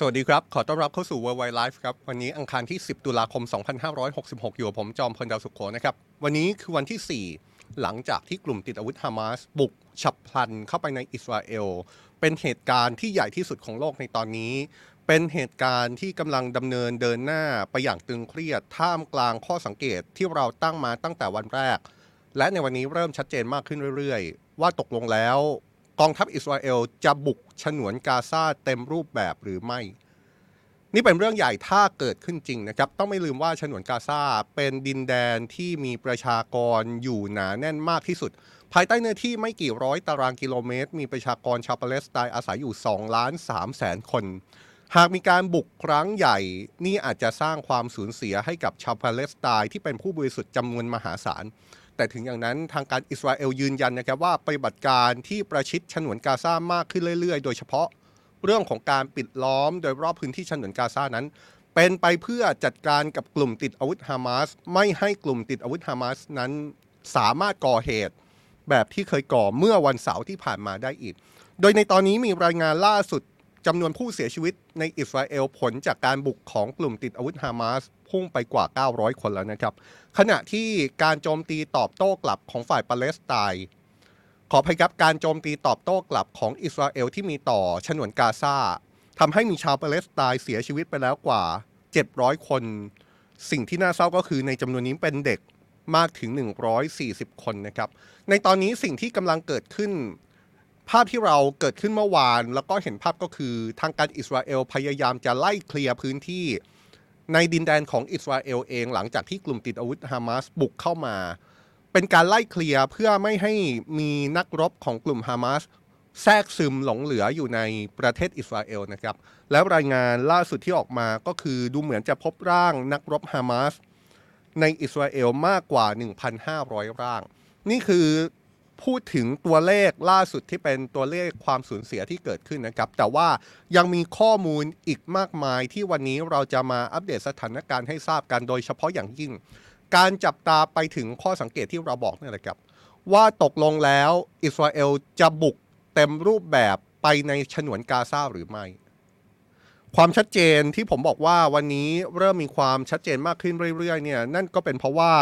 สวัสดีครับ ขอต้อนรับเข้าสู่ Worldwide Life ครับ วันนี้อังคารที่ 10 ตุลาคม 2566 อยู่กับผมจอมพลดาวสุขโขนะครับ วันนี้คือวันที่ 4 หลังจากที่กลุ่มติดอาวุธฮามาสบุก ฉับพลันเข้าไปในอิสราเอล เป็นเหตุการณ์ที่ใหญ่ที่สุดของโลกในตอนนี้ เป็นเหตุการณ์ที่กำลังดำเนินเดินหน้าไปอย่างตึงเครียด ท่ามกลางข้อสังเกตที่เราตั้งมาตั้งแต่วันแรก และในวันนี้เริ่มชัดเจนมากขึ้นเรื่อย ๆ ว่าตกลงแล้ว องทัพอิสราเอลจะบุกฉนวนกาซาเต็มรูปแบบหรือไม่ นี่เป็นเรื่องใหญ่ถ้าเกิดขึ้นจริงนะครับ ต้องไม่ลืมว่าฉนวนกาซาเป็นดินแดนที่มีประชากรอยู่หนาแน่นมากที่สุด ภายใต้เนื้อที่ไม่กี่ร้อยตารางกิโลเมตร มีประชากรชาวปาเลสไตน์อาศัยอยู่2ล้าน3แสนคน หากมีการบุกครั้งใหญ่ นี่อาจจะสร้างความสูญเสียให้กับชาวปาเลสไตน์ที่เป็นผู้บริสุทธิ์จำนวนมหาศาล แต่ถึงอย่างนั้นทางการอิสราเอลยืนยันนะครับว่าปฏิบัติการที่ประชิดฉนวนกาซามากขึ้นเรื่อย ๆ โดยเฉพาะเรื่องของการปิดล้อมโดยรอบพื้นที่ฉนวนกาซานั้น เป็นไปเพื่อจัดการกับกลุ่มติดอาวุธฮามาสไม่ให้กลุ่มติดอาวุธฮามาสนั้นสามารถก่อเหตุ แบบที่เคยก่อเมื่อวันเสาร์ที่ผ่านมาได้อีก โดยในตอนนี้มีรายงานล่าสุด จำนวนผู้เสียชีวิตในอิสราเอลผลจากการบุกของกลุ่มติดอาวุธฮามาสพุ่งไปกว่า 900 คนแล้วนะครับ ขณะที่การโจมตีตอบโต้กลับของฝ่ายปาเลสไตน์ขออภัยครับการโจมตีตอบโต้กลับของอิสราเอลที่มีต่อฉนวนกาซาทำให้มีชาวปาเลสไตน์เสียชีวิตไปแล้วกว่า 700 คน สิ่งที่น่าเศร้าก็คือในจำนวนนี้เป็นเด็กมากถึง 140 คนนะครับ ในตอนนี้สิ่งที่กำลังเกิดขึ้น ภาพที่เราเกิดขึ้นเมื่อวาน แล้วก็เห็นภาพก็คือทางการอิสราเอลพยายามจะไล่เคลียร์พื้นที่ ในดินแดนของอิสราเอลเอง หลังจากที่กลุ่มติดอาวุธฮามาสบุกเข้ามา เป็นการไล่เคลียร์เพื่อไม่ให้มีนักรบของกลุ่มฮามาสแทรกซึมหลงเหลืออยู่ในประเทศอิสราเอลนะครับ แล้วรายงานล่าสุดที่ออกมาก็คือดูเหมือนจะพบร่างนักรบฮามาสในอิสราเอลมากกว่า 1,500 ร่าง นี่คือ พูดถึงตัวเลขล่าสุดที่เป็นตัวเลขความสูญเสียที่เกิดขึ้นนะครับ แต่ว่ายังมีข้อมูลอีกมากมายที่วันนี้เราจะมาอัปเดตสถานการณ์ให้ทราบกันโดยเฉพาะอย่างยิ่ง การจับตาไปถึงข้อสังเกตที่เราบอกนี่แหละครับ ว่าตกลงแล้วอิสราเอลจะบุกเต็มรูปแบบไปในฉนวนกาซาหรือไม่ ความชัดเจนที่ผมบอกว่าวันนี้เริ่มมีความชัดเจนมากขึ้นเรื่อยๆเนี่ยนั่นก็เป็นเพราะว่า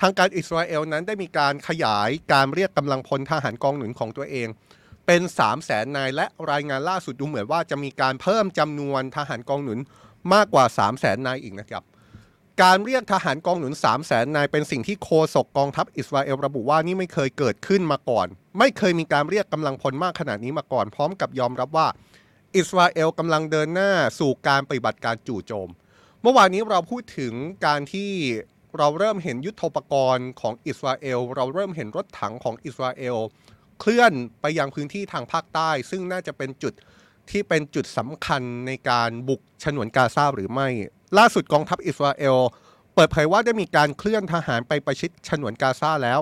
ทางการอิสราเอลนั้นได้มีการขยายการเรียกกำลังพลทหารกองหนุนของตัวเอง เป็น 3 0 0แสนนายและรายงานล่าสุดดูเหมือนว่าจะมีการเพิ่มจำนวนทหารกองหนุนมากกว่า 3 0 0แสนนายอีกนะครับ การเรียกทหารกองหนุน 3 0 0แสนนายเป็นสิ่งที่โฆษกกองทัพอิสราเอลระบุว่านี่ไม่เคยเกิดขึ้นมาก่อน ไม่เคยมีการเรียกกำลังพลมากขนาดนี้มาก่อน พร้อมกับยอมรับว่า อิสราเอลกำลังเดินหน้าสู่การปฏิบัติการจู่โจม เมื่อวานนี้เราพูดถึงการที่ เราเริ่มเห็นยุทธปกรณ์ของอิสราเอล เราเริ่มเห็นรถถังของอิสราเอล เคลื่อนไปยังพื้นที่ทางภาคใต้ ซึ่งน่าจะเป็นจุดที่เป็นจุดสำคัญในการบุกฉนวนกาซาหรือไม่ ล่าสุดกองทัพอิสราเอล เปิดเผยว่าได้มีการเคลื่อนทหารไปประชิดฉนวนกาซาแล้ว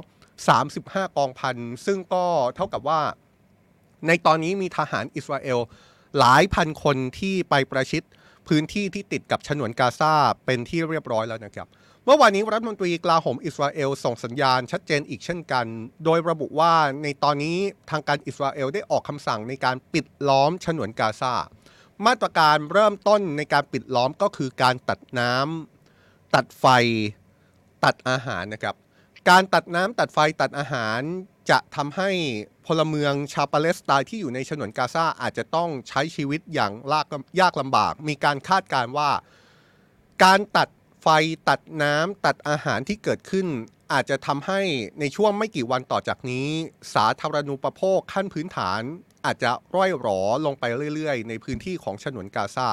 35 กองพัน ซึ่งก็เท่ากับว่า ในตอนนี้มีทหารอิสราเอลหลายพันคนที่ไปประชิดพื้นที่ที่ติดกับฉนวนกาซาเป็นที่เรียบร้อยแล้วนะครับ เมื่อวานนี้รัฐมนตรีกลาโหมอิสราเอลส่งสัญญาณชัดเจนอีกเช่นกัน โดยระบุว่าในตอนนี้ทางการอิสราเอลได้ออกคำสั่งในการปิดล้อมฉนวนกาซา มาตรการเริ่มต้นในการปิดล้อมก็คือการตัดน้ำตัดไฟ ตัดอาหารนะครับ การตัดน้ำตัดไฟตัดอาหารจะทำให้พลเมืองชาวปาเลสไตน์ที่อยู่ในฉนวนกาซาอาจจะต้องใช้ชีวิตอย่างลากยากลำบาก มีการคาดการณ์ว่าการตัด ไฟตัดน้ำตัดอาหารที่เกิดขึ้น อาจจะทำให้ในช่วงไม่กี่วันต่อจากนี้ สาธารณูปโภคขั้นพื้นฐาน อาจจะร่อยหรอลงไปเรื่อยๆ ในพื้นที่ของฉนวนกาซา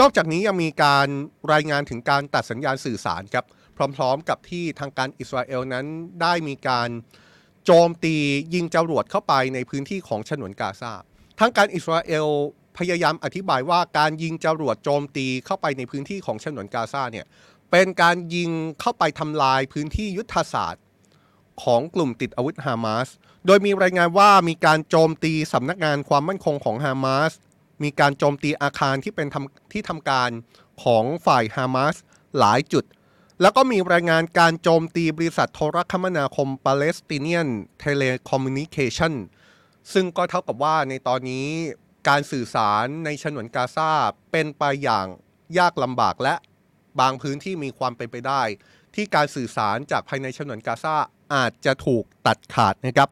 นอกจากนี้ยังมีการรายงานถึงการตัดสัญญาณสื่อสารครับพร้อมๆ กับที่ทางการอิสราเอลนั้นได้มีการโจมตียิงจรวดเข้าไปในพื้นที่ของฉนวนกาซาทางการอิสราเอลพยายามอธิบายว่าการยิงจรวดโจมตีเข้าไปในพื้นที่ของฉนวนกาซาเนี่ย เป็นการยิงเข้าไปทำลายพื้นที่ยุทธศาสตร์ ของกลุ่มติดอาวุธฮามาส โดยมีรายงานว่ามีการโจมตีสำนักงานความมั่นคงของฮามาส มีการโจมตีอาคารที่เป็นท,ที่ทำการของฝ่ายฮามาสหลายจุด แล้วก็มีรายงานการโจมตีบริษัทโทรคมนาคม Palestinian Telecommunication ซึ่งก็เท่ากับว่าในตอนนี้การสื่อสารในฉนวนกาซาเป็นไปอย่างยากลำบากและ บางพื้นที่มีความเป็นไปได้ ที่การสื่อสารจากภายในฉนวนกาซาอาจจะถูกตัดขาดนะครับ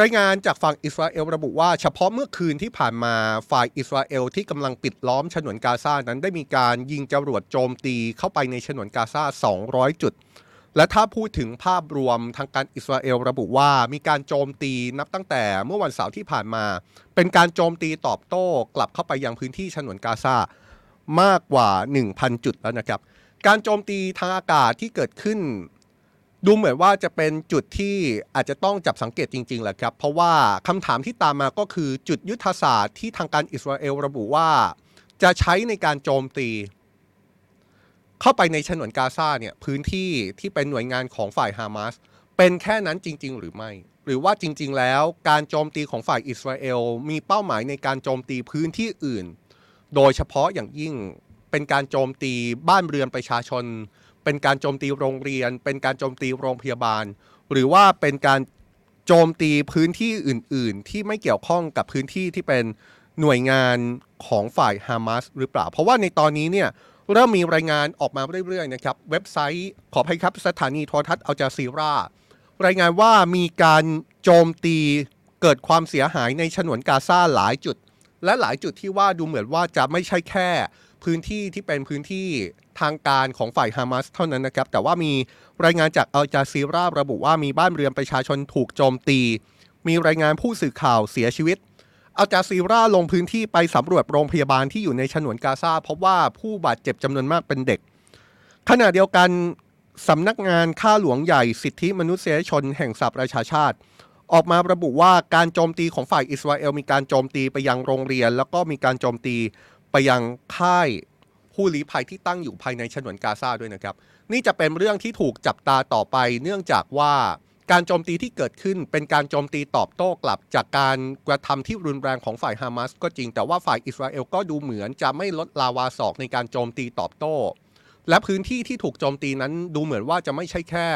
รายงานจากฝั่งอิสราเอลระบุว่าเฉพาะเมื่อคืนที่ผ่านมาฝ่ายอิสราเอลที่กำลังปิดล้อมฉนวนกาซานั้นได้มีการยิงจรวดโจมตีเข้าไปในฉนวนกาซา 200 จุด และถ้าพูดถึงภาพรวมทางการอิสราเอลระบุว่ามีการโจมตีนับตั้งแต่เมื่อวันเสาร์ที่ผ่านมา เป็นการโจมตีตอบโต้กลับเข้าไปยังพื้นที่ฉนวนกาซา มากกว่า 1,000 จุดแล้วนะครับ การโจมตีทางอากาศที่เกิดขึ้น ดูเหมือนว่าจะเป็นจุดที่อาจจะต้องจับสังเกตจริงๆแหละครับ เพราะว่าคำถามที่ตามมาก็คือจุดยุทธศาสตร์ที่ทางการอิสราเอลระบุว่า จะใช้ในการโจมตี เข้าไปในฉนวนกาซาเนี่ยพื้นที่ที่เป็นหน่วยงานของฝ่ายฮามาสเป็นแค่นั้นจริง ๆ หรือไม่ หรือว่าจริง ๆ แล้วการโจมตีของฝ่ายอิสราเอลมีเป้าหมายในการโจมตีพื้นที่อื่น โดยเฉพาะอย่างยิ่งเป็นการโจมตีบ้านเรือนประชาชน เป็นการโจมตีโรงเรียน เป็นการโจมตีโรงพยาบาล หรือว่าเป็นการโจมตีพื้นที่อื่น ๆ ที่ไม่เกี่ยวข้องกับพื้นที่ที่เป็นหน่วยงานของฝ่ายฮามาสหรือเปล่า เพราะว่าในตอนนี้เนี่ยเริ่มมีรายงานออกมาเรื่อยๆนะครับเว็บไซต์ขออภัยครับสถานีโทรทัศน์อัลจาซีรารายงานว่ามีการโจมตีเกิดความเสียหายในฉนวนกาซาหลายจุด และหลายจุดที่ว่าดูเหมือนว่าจะไม่ใช่แค่ พื้นที่ที่เป็นพื้นที่ทางการของฝ่ายฮามาสเท่านั้นนะครับ แต่ว่ามีรายงานจากอัลจาซีราระบุว่ามีบ้านเรือนประชาชนถูกโจมตี มีรายงานผู้สื่อข่าวเสียชีวิตอัลจาซีราลงพื้นที่ไปสำรวจโรงพยาบาลที่อยู่ในฉนวนกาซาพบว่าผู้บาดเจ็บจำนวนมากเป็นเด็ก ขณะเดียวกันสำนักงานข้าหลวงใหญ่สิทธิมนุษยชนแห่งสหประชาชาติ ออกมาระบุว่าการโจมตีของฝ่ายอิสราเอลมีการโจมตีไปยังโรงเรียน แล้วก็มีการโจมตีไปยังค่ายผู้ลี้ภัยที่ตั้งอยู่ภายในฉนวนกาซาด้วยนะครับ นี่จะเป็นเรื่องที่ถูกจับตาต่อไป เนื่องจากว่าการโจมตีที่เกิดขึ้นเป็นการโจมตีตอบโต้กลับ จากการกระทำที่รุนแรงของฝ่ายฮามาสก็จริง แต่ว่าฝ่ายอิสราเอลก็ดูเหมือนจะไม่ลดลาวาศอกในการโจมตีตอบโต้ และพื้นที่ที่ถูกโจมตีนั้นดูเหมือนว่าจะไม่ใช่แค่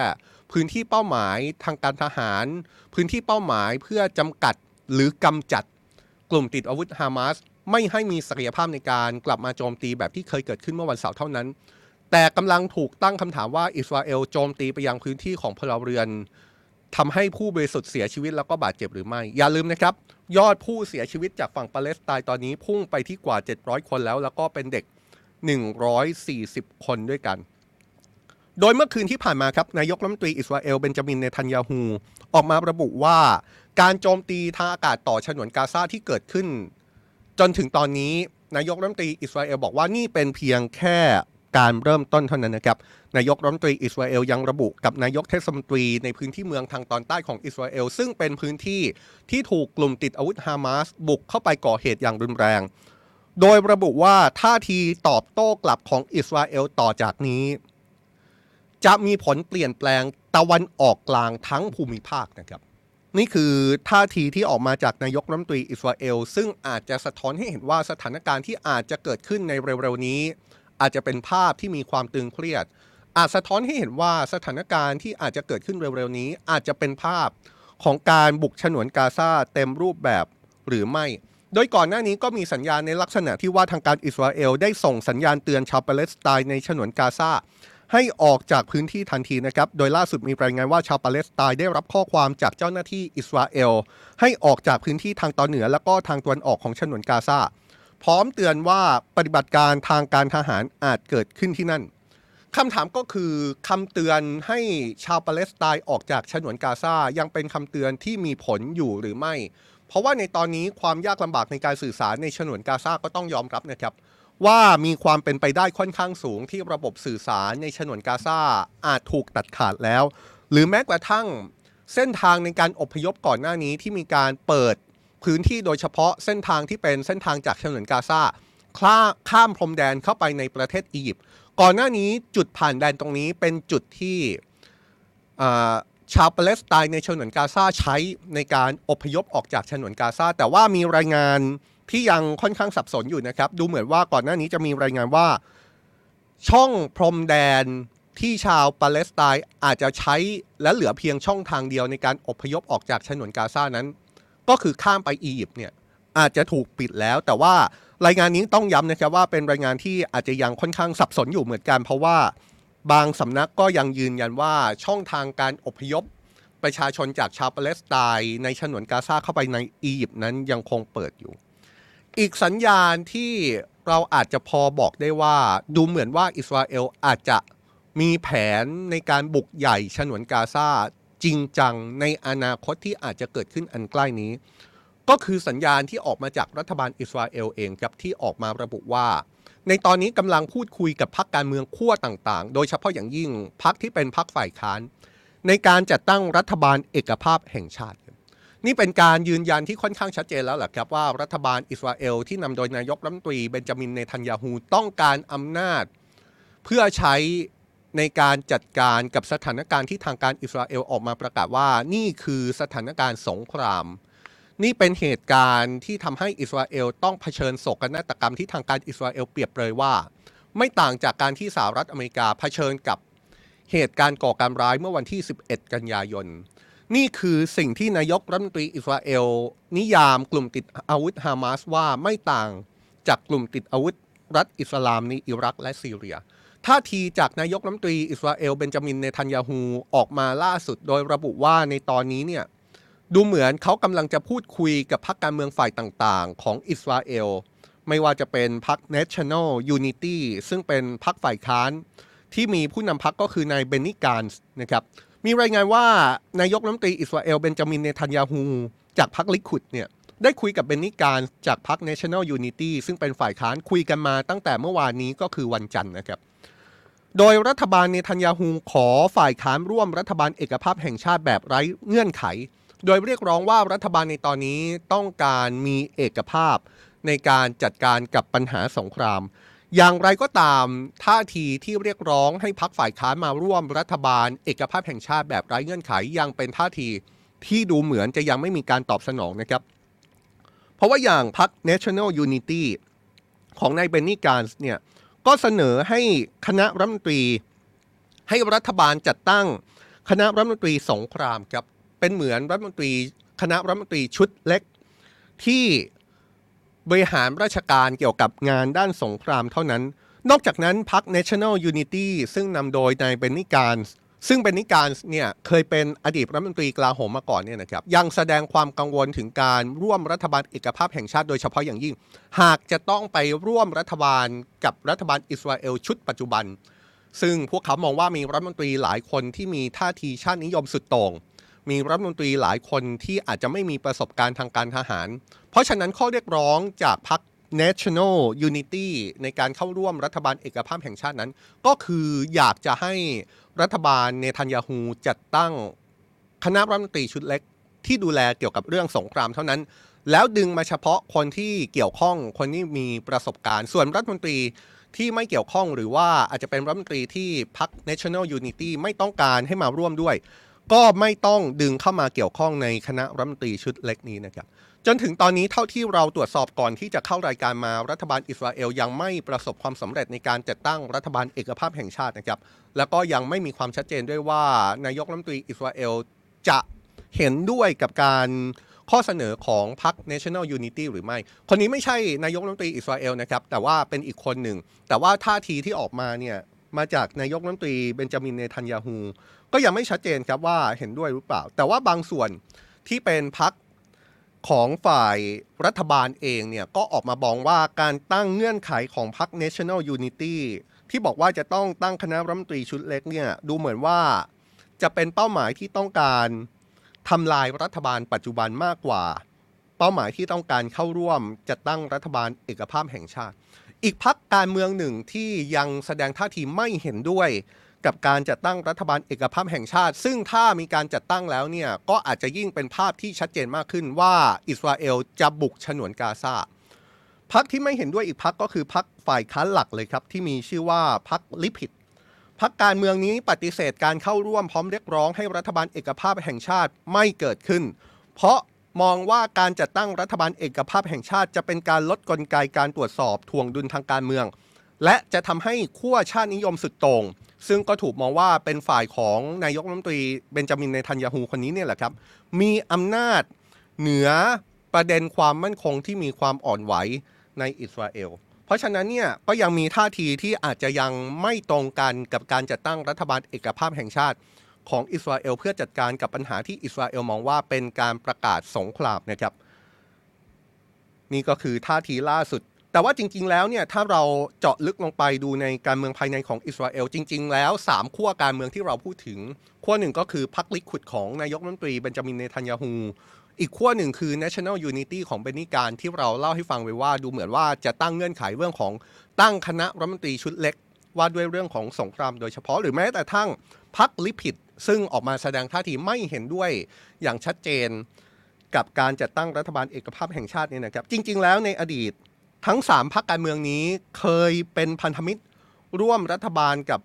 พื้นที่เป้าหมายทางการทหาร พื้นที่เป้าหมายเพื่อจำกัดหรือกำจัดกลุ่มติดอาวุธฮามาสไม่ให้มีศักยภาพในการกลับมาโจมตีแบบที่เคยเกิดขึ้นเมื่อวันเสาร์เท่านั้น แต่กำลังถูกตั้งคำถามว่าอิสราเอลโจมตีไปยังพื้นที่ของพลเรือนทำให้ผู้บริสุทธิ์เสียชีวิตแล้วก็บาดเจ็บหรือไม่ อย่าลืมนะครับ ยอดผู้เสียชีวิตจากฝั่งปาเลสไตน์ตอนนี้พุ่งไปที่กว่า 700 คนแล้ว แล้วก็เป็นเด็ก 140 คนด้วยกัน โดยเมื่อคืนที่ผ่านมาครับนายกรัฐมนตรีอิสราเอลเบนจามินเนทันยาฮูออกมาระบุว่าการโจมตีทางอากาศต่อฉนวนกาซาที่เกิดขึ้น จนถึงตอนนี้นายกรัฐมนตรีอิสราเอลบอกว่านี่เป็นเพียงแค่การเริ่มต้นเท่านั้นนะครับนายกรัฐมนตรีอิสราเอลยังระบุกับนายกเทศมนตรีในพื้นที่เมืองทางตอนใต้ของอิสราเอลซึ่งเป็นพื้นที่ที่ถูกกลุ่มติดอาวุธฮามาสบุกเข้าไปก่อเหตุอย่างรุนแรง โดยระบุว่าท่าทีตอบโต้กลับของอิสราเอลต่อจากนี้ จะมีผลเปลี่ยนแปลงตะวันออกกลางทั้งภูมิภาคนะครับ นี่คือท่าทีที่ออกมาจากนายกรัฐมนตรีอิสราเอล ซึ่งอาจจะสะท้อนให้เห็นว่าสถานการณ์ที่อาจจะเกิดขึ้นในเร็วๆนี้ อาจจะเป็นภาพที่มีความตึงเครียด อาจสะท้อนให้เห็นว่าสถานการณ์ที่อาจจะเกิดขึ้นเร็วๆนี้ อาจจะเป็นภาพของการบุกฉนวนกาซาเต็มรูปแบบหรือไม่ โดยก่อนหน้านี้ก็มีสัญญาณในลักษณะที่ว่าทางการอิสราเอลได้ส่งสัญญาณเตือนชาวปาเลสไตน์ในฉนวนกาซา ให้ออกจากพื้นที่ทันทีนะครับ โดยล่าสุดมีรายงานว่าชาวปาเลสไตน์ได้รับข้อความจากเจ้าหน้าที่อิสราเอล ให้ออกจากพื้นที่ทางตอนเหนือ และก็ทางตะวันออกของฉนวนกาซา พร้อมเตือนว่าปฏิบัติการทางการทหารอาจเกิดขึ้นที่นั่นคำถามก็คือคำเตือนให้ชาวปาเลสไตน์ออกจากฉนวนกาซายังเป็นคำเตือนที่มีผลอยู่หรือไม่ เพราะว่าในตอนนี้ความยากลำบากในการสื่อสารในฉนวนกาซาก็ต้องยอมรับนะครับ ว่ามีความเป็นไปได้ค่อนข้างสูงที่ระบบสื่อสารในฉนวนกาซาอาจถูกตัดขาดแล้ว หรือแม้กระทั่งเส้นทางในการอพยพก่อนหน้านี้ที่มีการเปิดพื้นที่โดยเฉพาะเส้นทางที่เป็นเส้นทางจากฉนวนกาซาข้าข้ามพรมแดนเข้าไปในประเทศอียิปต์ก่อนหน้านี้จุดผ่านแดนตรงนี้เป็นจุดที่ชาวปาเลสไตน์ในฉนวนกาซาใช้ในการอพยพออกจากฉนวนกาซาแต่ว่ามีรายงาน ที่ยังค่อนข้างสับสนอยู่นะครับ ดูเหมือนว่าก่อนหน้านี้จะมีรายงานว่า ช่องพรมแดนที่ชาวปาเลสไตน์อาจจะใช้และเหลือเพียงช่องทางเดียวในการอพยพออกจากฉนวนกาซานั้น ก็คือข้ามไปอียิปต์เนี่ยอาจจะถูกปิดแล้ว แต่ว่ารายงานนี้ต้องย้ำนะครับว่าเป็นรายงานที่อาจจะยังค่อนข้างสับสนอยู่เหมือนกัน เพราะว่าบางสำนักก็ยังยืนยันว่าช่องทางการอพยพประชาชนจากชาวปาเลสไตน์ในฉนวนกาซาเข้าไปในอียิปต์นั้นยังคงเปิดอยู่ อีกสัญญาณที่เราอาจจะพอบอกได้ว่า ดูเหมือนว่าอิสราเอลอาจจะมีแผนในการบุกใหญ่ฉนวนกาซาจริงจังในอนาคตที่อาจจะเกิดขึ้นอันใกล้นี้ ก็คือสัญญาณที่ออกมาจากรัฐบาลอิสราเอลเองครับที่ออกมาระบุว่า ในตอนนี้กำลังพูดคุยกับพรรคการเมืองขั้วต่างๆ โดยเฉพาะอย่างยิ่งพรรคที่เป็นพรรคฝ่ายค้านในการจัดตั้งรัฐบาลเอกภาพแห่งชาติ นี่เป็นการยืนยันที่ค่อนข้างชัดเจนแล้วแหละครับว่ารัฐบาลอิสราเอลที่นำโดยนายกรัฐมนตรีเบนจามินเนทันยาฮูต้องการอำนาจ เพื่อใช้ในการจัดการกับสถานการณ์ที่ทางการอิสราเอลออกมาประกาศว่า นี่คือสถานการณ์สงคราม นี่เป็นเหตุการณ์ที่ทำให้อิสราเอลต้องเผชิญโศกนาฏกรรมที่ทางการอิสราเอลเปรียบเปรยว่า ไม่ต่างจากการที่สหรัฐอเมริกาเผชิญกับเหตุการณ์ก่อการร้ายเมื่อวันที่ 11 กันยายน นี่คือสิ่งที่นายกรัฐมนตรีอิสราเอล นิยามกลุ่มติดอาวุธฮามาสว่าไม่ต่างจากกลุ่มติดอาวุธรัฐอิสลามในอิรักและซีเรียท่าทีจากนายกรัฐมนตรีอิสราเอลเบนจามินเนทันยาฮูออกมาล่าสุดโดยระบุว่าในตอนนี้เนี่ยดูเหมือนเขากำลังจะพูดคุยกับพรรคการเมืองฝ่ายต่างๆ ของอิสราเอล ไม่ว่าจะเป็นพรรค National Unity ซึ่งเป็นพรรคฝ่ายค้าน ที่มีผู้นำพรรคก็คือนายเบนนิการส์นะครับ มีรายงานว่านายกรัฐมนตรีอิสราเอลเบนจามินเนทันยาฮูจากพรรคลิคุดเนี่ยได้คุยกับเบนนิการจากพรรค National Unity ซึ่งเป็นฝ่ายค้านคุยกันมาตั้งแต่เมื่อวานนี้ก็คือวันจันทร์นะครับ โดยรัฐบาลเนทันยาฮูขอฝ่ายค้านร่วมรัฐบาลเอกภาพแห่งชาติแบบไร้เงื่อนไข โดยเรียกร้องว่ารัฐบาลในตอนนี้ต้องการมีเอกภาพในการจัดการกับปัญหาสงคราม อย่างไรก็ตามท่าทีที่เรียกร้องให้พักฝ่ายค้านมาร่วมรัฐบาล เอกภาพแห่งชาติแบบไร้เงื่อนไขยังเป็นท่าทีที่ดูเหมือนจะยังไม่มีการตอบสนองนะครับ เพราะว่าอย่างพรรค National Unity ของนายเบนนี่การส์เนี่ยก็เสนอให้คณะรัฐมนตรี ให้รัฐบาลจัดตั้งคณะรัฐมนตรีสงครามครับเป็นเหมือนรัฐมนตรี คณะรัฐมนตรีชุดเล็กที่ บริหารราชการเกี่ยวกับงานด้านสงครามเท่านั้น นอกจากนั้นพรรค National Unity ซึ่งนำโดยนายเบนนิการ์ซึ่งเบนนิการ์เนี่ยเคยเป็นอดีตรัฐมนตรีกลาโหมมาก่อนเนี่ยนะครับยังแสดงความกังวลถึงการร่วมรัฐบาลเอกภาพแห่งชาติโดยเฉพาะอย่างยิ่ง หากจะต้องไปร่วมรัฐบาลกับรัฐบาลอิสราเอลชุดปัจจุบัน ซึ่งพวกเขามองว่ามีรัฐมนตรีหลายคนที่มีท่าทีชาตินิยมสุดโต่ง มีรัฐมนตรีหลายคนที่อาจจะไม่มีประสบการณ์ทางการทหาร เพราะฉะนั้นข้อเรียกร้องจากพรรค National Unity ในการเข้าร่วมรัฐบาลเอกภาพแห่งชาตินั้น ก็คืออยากจะให้รัฐบาลเนทันยาฮูจัดตั้งคณะรัฐมนตรีชุดเล็ก ที่ดูแลเกี่ยวกับเรื่องสงครามเท่านั้น แล้วดึงมาเฉพาะคนที่เกี่ยวข้องคนที่มีประสบการณ์ ส่วนรัฐมนตรีที่ไม่เกี่ยวข้องหรือว่าอาจจะเป็นรัฐมนตรีที่พรรค National Unity ไม่ต้องการให้มาร่วมด้วย ก็ไม่ต้องดึงเข้ามาเกี่ยวข้องในคณะรัฐมนตรีชุดเล็กนี้นะครับ จนถึงตอนนี้เท่าที่เราตรวจสอบก่อนที่จะเข้ารายการมารัฐบาลอิสราเอลยังไม่ประสบความสำเร็จในการจัดตั้งรัฐบาลเอกภาพแห่งชาตินะครับ แล้วก็ยังไม่มีความชัดเจนด้วยว่านายกรัฐมนตรีอิสราเอลจะเห็นด้วยกับการข้อเสนอของพรรค National Unity หรือไม่ คนนี้ไม่ใช่นายกรัฐมนตรีอิสราเอลนะครับ แต่ว่าเป็นอีกคนหนึ่ง แต่ว่าท่าทีที่ออกมาเนี่ย มาจากนายกรัฐมนตรีเบนจามินเนทันยาฮูก็ยังไม่ชัดเจนครับว่าเห็นด้วยหรือเปล่า แต่ว่าบางส่วนที่เป็นพรรคของฝ่ายรัฐบาลเองเนี่ยก็ออกมาบอกว่าการตั้งเงื่อนไขของพรรค National Unity ที่บอกว่าจะต้องตั้งคณะรัฐมนตรีชุดเล็กเนี่ยดูเหมือนว่าจะเป็นเป้าหมายที่ต้องการทำลายรัฐบาลปัจจุบันมากกว่า เป้าหมายที่ต้องการเข้าร่วมจัดตั้งรัฐบาลเอกภาพแห่งชาติ อีกพรรคการเมืองหนึ่งที่ยังแสดงท่าทีไม่เห็นด้วย กับการจัดตั้งรัฐบาลเอกภาพแห่งชาติ ซึ่งถ้ามีการจัดตั้งแล้วเนี่ยก็อาจจะยิ่งเป็นภาพที่ชัดเจนมากขึ้นว่าอิสราเอลจะบุกฉนวนกาซาพรรคที่ไม่เห็นด้วยอีกพรรคก็คือพรรคฝ่ายค้านหลักเลยครับ ที่มีชื่อว่าพรรคลิพิดพรรคการเมืองนี้ปฏิเสธการเข้าร่วมพร้อมเรียกร้องให้รัฐบาลเอกภาพแห่งชาติไม่เกิดขึ้น เพราะ มองว่าการจัดตั้งรัฐบาลเอกภาพแห่งชาติจะเป็นการลดกลไกการตรวจสอบทวงดุลทางการเมือง และจะทำให้ขั้วชาตินิยมสุดโต่งซึ่งก็ถูกมองว่าเป็นฝ่ายของนายกรัฐมนตรีเบนจามินเนทันยาฮูคนนี้เนี่ยแหละครับ มีอำนาจเหนือประเด็นความมั่นคงที่มีความอ่อนไหวในอิสราเอล เพราะฉะนั้นเนี่ยก็ยังมีท่าทีที่อาจจะยังไม่ตรงกันกับการจัดตั้งรัฐบาลเอกภาพแห่งชาติ ของอิสราเอลเพื่อจัดการกับปัญหาที่อิสราเอลมองว่าเป็นการประกาศสงครามนะครับ นี่ก็คือท่าทีล่าสุด แต่ว่าจริง ๆ แล้วเนี่ยถ้าเราเจาะลึกลงไปดูในการเมืองภายในของอิสราเอลจริง ๆ แล้วสามขั้วการเมืองที่เราพูดถึงขั้วหนึ่งก็คือพรรคลิคุดของนายกรัฐมนตรีเบนจามินเนทันยาฮูอีกขั้วหนึ่งคือ National Unity ของเบนนิการที่เราเล่าให้ฟังไว้ว่าดูเหมือนว่าจะตั้งเงื่อนไขเรื่องของตั้งคณะรัฐมนตรีชุดเล็ก ว่าด้วยเรื่องของสงครามโดยเฉพาะหรือแม้แต่ทั้งพรรคลิพิด ซึ่งออกมาแสดงท่าทีไม่เห็นด้วยอย่างชัดเจนกับการจัดตั้งรัฐบาลเอกภาพแห่งชาตินี่นะครับ จริง ๆ แล้วในอดีตทั้ง 3พรรคการเมืองนี้เคยเป็นพันธมิตรร่วมรัฐบาลกับ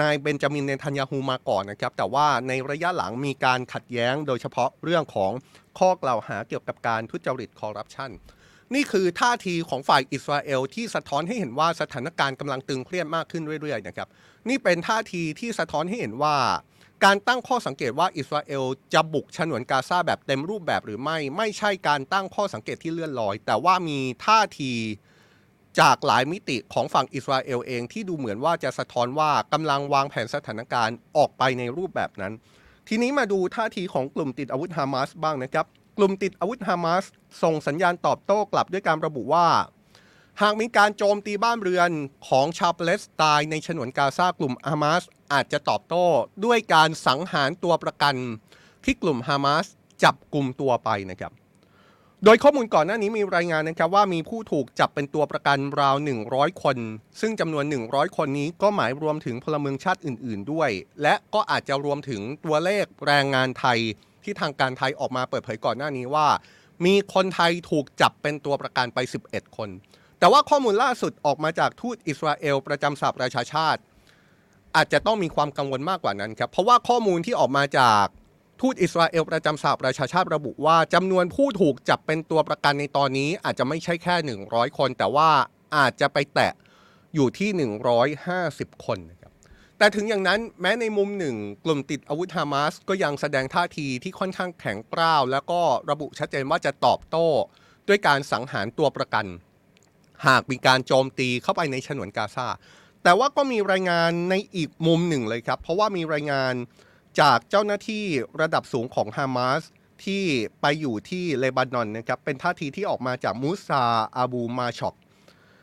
นายเบนจามินเนทันยาฮูมาก่อนนะครับ แต่ว่าในระยะหลังมีการขัดแย้งโดยเฉพาะเรื่องของข้อกล่าวหาเกี่ยวกับการทุจริตคอร์รัปชันนี่คือท่าทีของฝ่ายอิสราเอลที่สะท้อนให้เห็นว่าสถานการณ์กำลังตึงเครียดมากขึ้นเรื่อยๆนะครับ นี่เป็นท่าทีที่สะท้อนให้เห็นว่า การตั้งข้อสังเกตว่าอิสราเอลจะบุกฉนวนกาซาแบบเต็มรูปแบบหรือไม่ ไม่ใช่การตั้งข้อสังเกตที่เลื่อนลอย แต่ว่ามีท่าทีจากหลายมิติของฝั่งอิสราเอลเองที่ดูเหมือนว่าจะสะท้อนว่ากำลังวางแผนสถานการณ์ออกไปในรูปแบบนั้น ทีนี้มาดูท่าทีของกลุ่มติดอาวุธฮามาสบ้างนะครับ กลุ่มติดอาวุธฮามาสส่งสัญญาณตอบโต้กลับด้วยการระบุว่า หากมีการโจมตีบ้านเรือนของชาวปาเลสไตน์ในฉนวนกาซากลุ่มฮามาสอาจจะตอบโต้ด้วยการสังหารตัวประกันที่กลุ่มฮามาสจับกลุ่มตัวไปนะครับ โดยข้อมูลก่อนหน้านี้มีรายงานนะครับว่ามีผู้ถูกจับเป็นตัวประกันราว 100 คน ซึ่งจำนวน 100 คนนี้ก็หมายรวมถึงพลเมืองชาติอื่น ๆ ด้วย และก็อาจจะรวมถึงตัวเลขแรงงานไทยที่ทางการไทยออกมาเปิดเผยก่อนหน้านี้ว่า มีคนไทยถูกจับเป็นตัวประกันไป 11 คน แต่ว่าข้อมูลล่าสุดออกมาจากทูตอิสราเอลประจำสหประชาชาติ อาจจะต้องมีความกังวลมากกว่านั้นครับเพราะว่าข้อมูลที่ออกมาจากทูตอิสราเอลประจำสหประชาชาติระบุว่าจำนวนผู้ถูกจับเป็นตัวประกันในตอนนี้ อาจจะไม่ใช่แค่ 100 คน แต่ว่าอาจจะไปแตะอยู่ที่ 150 คนนะครับแต่ถึงอย่างนั้นแม้ในมุมหนึ่ง กลุ่มติดอาวุธฮามาสก็ยังแสดงท่าทีที่ค่อนข้างแข็งกร้าว แล้วก็ระบุชัดเจนว่าจะตอบโต้ ด้วยการสังหารตัวประกัน หากมีการโจมตีเข้าไปในฉนวนกาซาแต่ว่าก็มีรายงานในอีกมุมหนึ่งเลยครับ เพราะว่ามีรายงานจากเจ้าหน้าที่ระดับสูงของฮามาสที่ไปอยู่ที่เลบานอนนะครับเป็นท่าทีที่ออกมาจากมูซาอาบูมาช็อก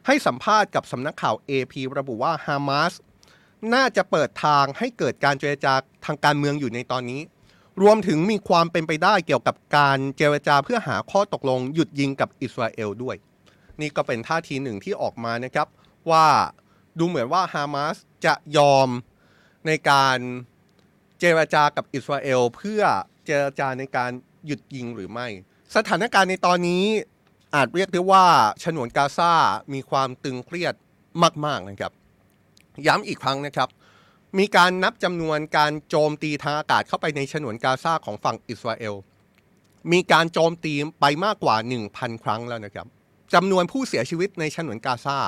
ให้สัมภาษณ์กับสำนักข่าว AP ระบุว่าฮามาสน่าจะเปิดทางให้เกิดการเจรจาทางการเมืองอยู่ในตอนนี้ รวมถึงมีความเป็นไปได้เกี่ยวกับการเจรจาเพื่อหาข้อตกลงหยุดยิงกับอิสราเอลด้วย นี่ก็เป็นท่าทีหนึ่งที่ออกมานะครับว่าดูเหมือนว่าฮามาสจะยอมในการเจรจากับอิสราเอล เพื่อเจรจาในการหยุดยิงหรือไม่ สถานการณ์ในตอนนี้อาจเรียกได้ว่าฉนวนกาซา มีความตึงเครียดมากๆนะครับ ย้ำอีกครั้งนะครับ มีการนับจำนวนการโจมตีทางอากาศเข้าไปในฉนวนกาซาของฝั่งอิสราเอล มีการโจมตีไปมากกว่า 1,000 ครั้งแล้วนะครับ จำนวนผู้เสียชีวิตในฉนวนกาซา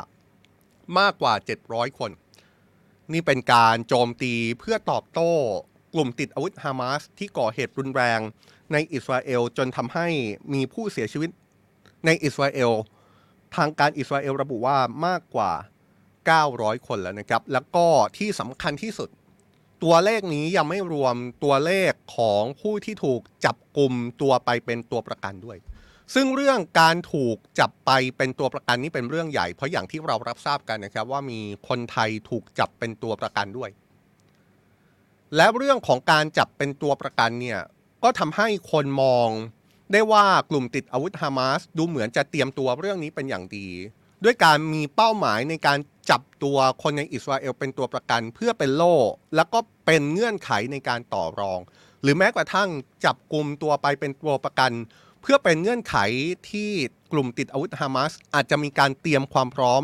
มากกว่า 700 คน นี่เป็นการโจมตีเพื่อตอบโต้กลุ่มติดอาวุธฮามาสที่ก่อเหตุรุนแรงในอิสราเอลจนทำให้มีผู้เสียชีวิตในอิสราเอล ทางการอิสราเอลระบุว่ามากกว่า 900 คนแล้วนะครับ แล้วก็ที่สำคัญที่สุด ตัวเลขนี้ยังไม่รวมตัวเลขของผู้ที่ถูกจับกลุ่มตัวไปเป็นตัวประกันด้วย ซึ่งเรื่องการถูกจับไปเป็นตัวประกันนี่เป็นเรื่องใหญ่ เพราะอย่างที่เรารับทราบกันนะครับ ว่ามีคนไทยถูกจับเป็นตัวประกันด้วย และเรื่องของการจับเป็นตัวประกันเนี่ยก็ทำให้คนมองได้ว่ากลุ่มติดอาวุธฮามาสดูเหมือนจะเตรียมตัวเรื่องนี้เป็นอย่างดี ด้วยการมีเป้าหมายในการจับตัวคนในอิสราเอลเป็นตัวประกันเพื่อเป็นโล่แล้วก็เป็นเงื่อนไขในการต่อรอง หรือแม้กระทั่งจับกลุ่มตัวไปเป็นตัวประกัน เพื่อเป็นเงื่อนไขที่กลุ่มติดอาวุธฮามาสอาจจะมีการเตรียมความพร้อม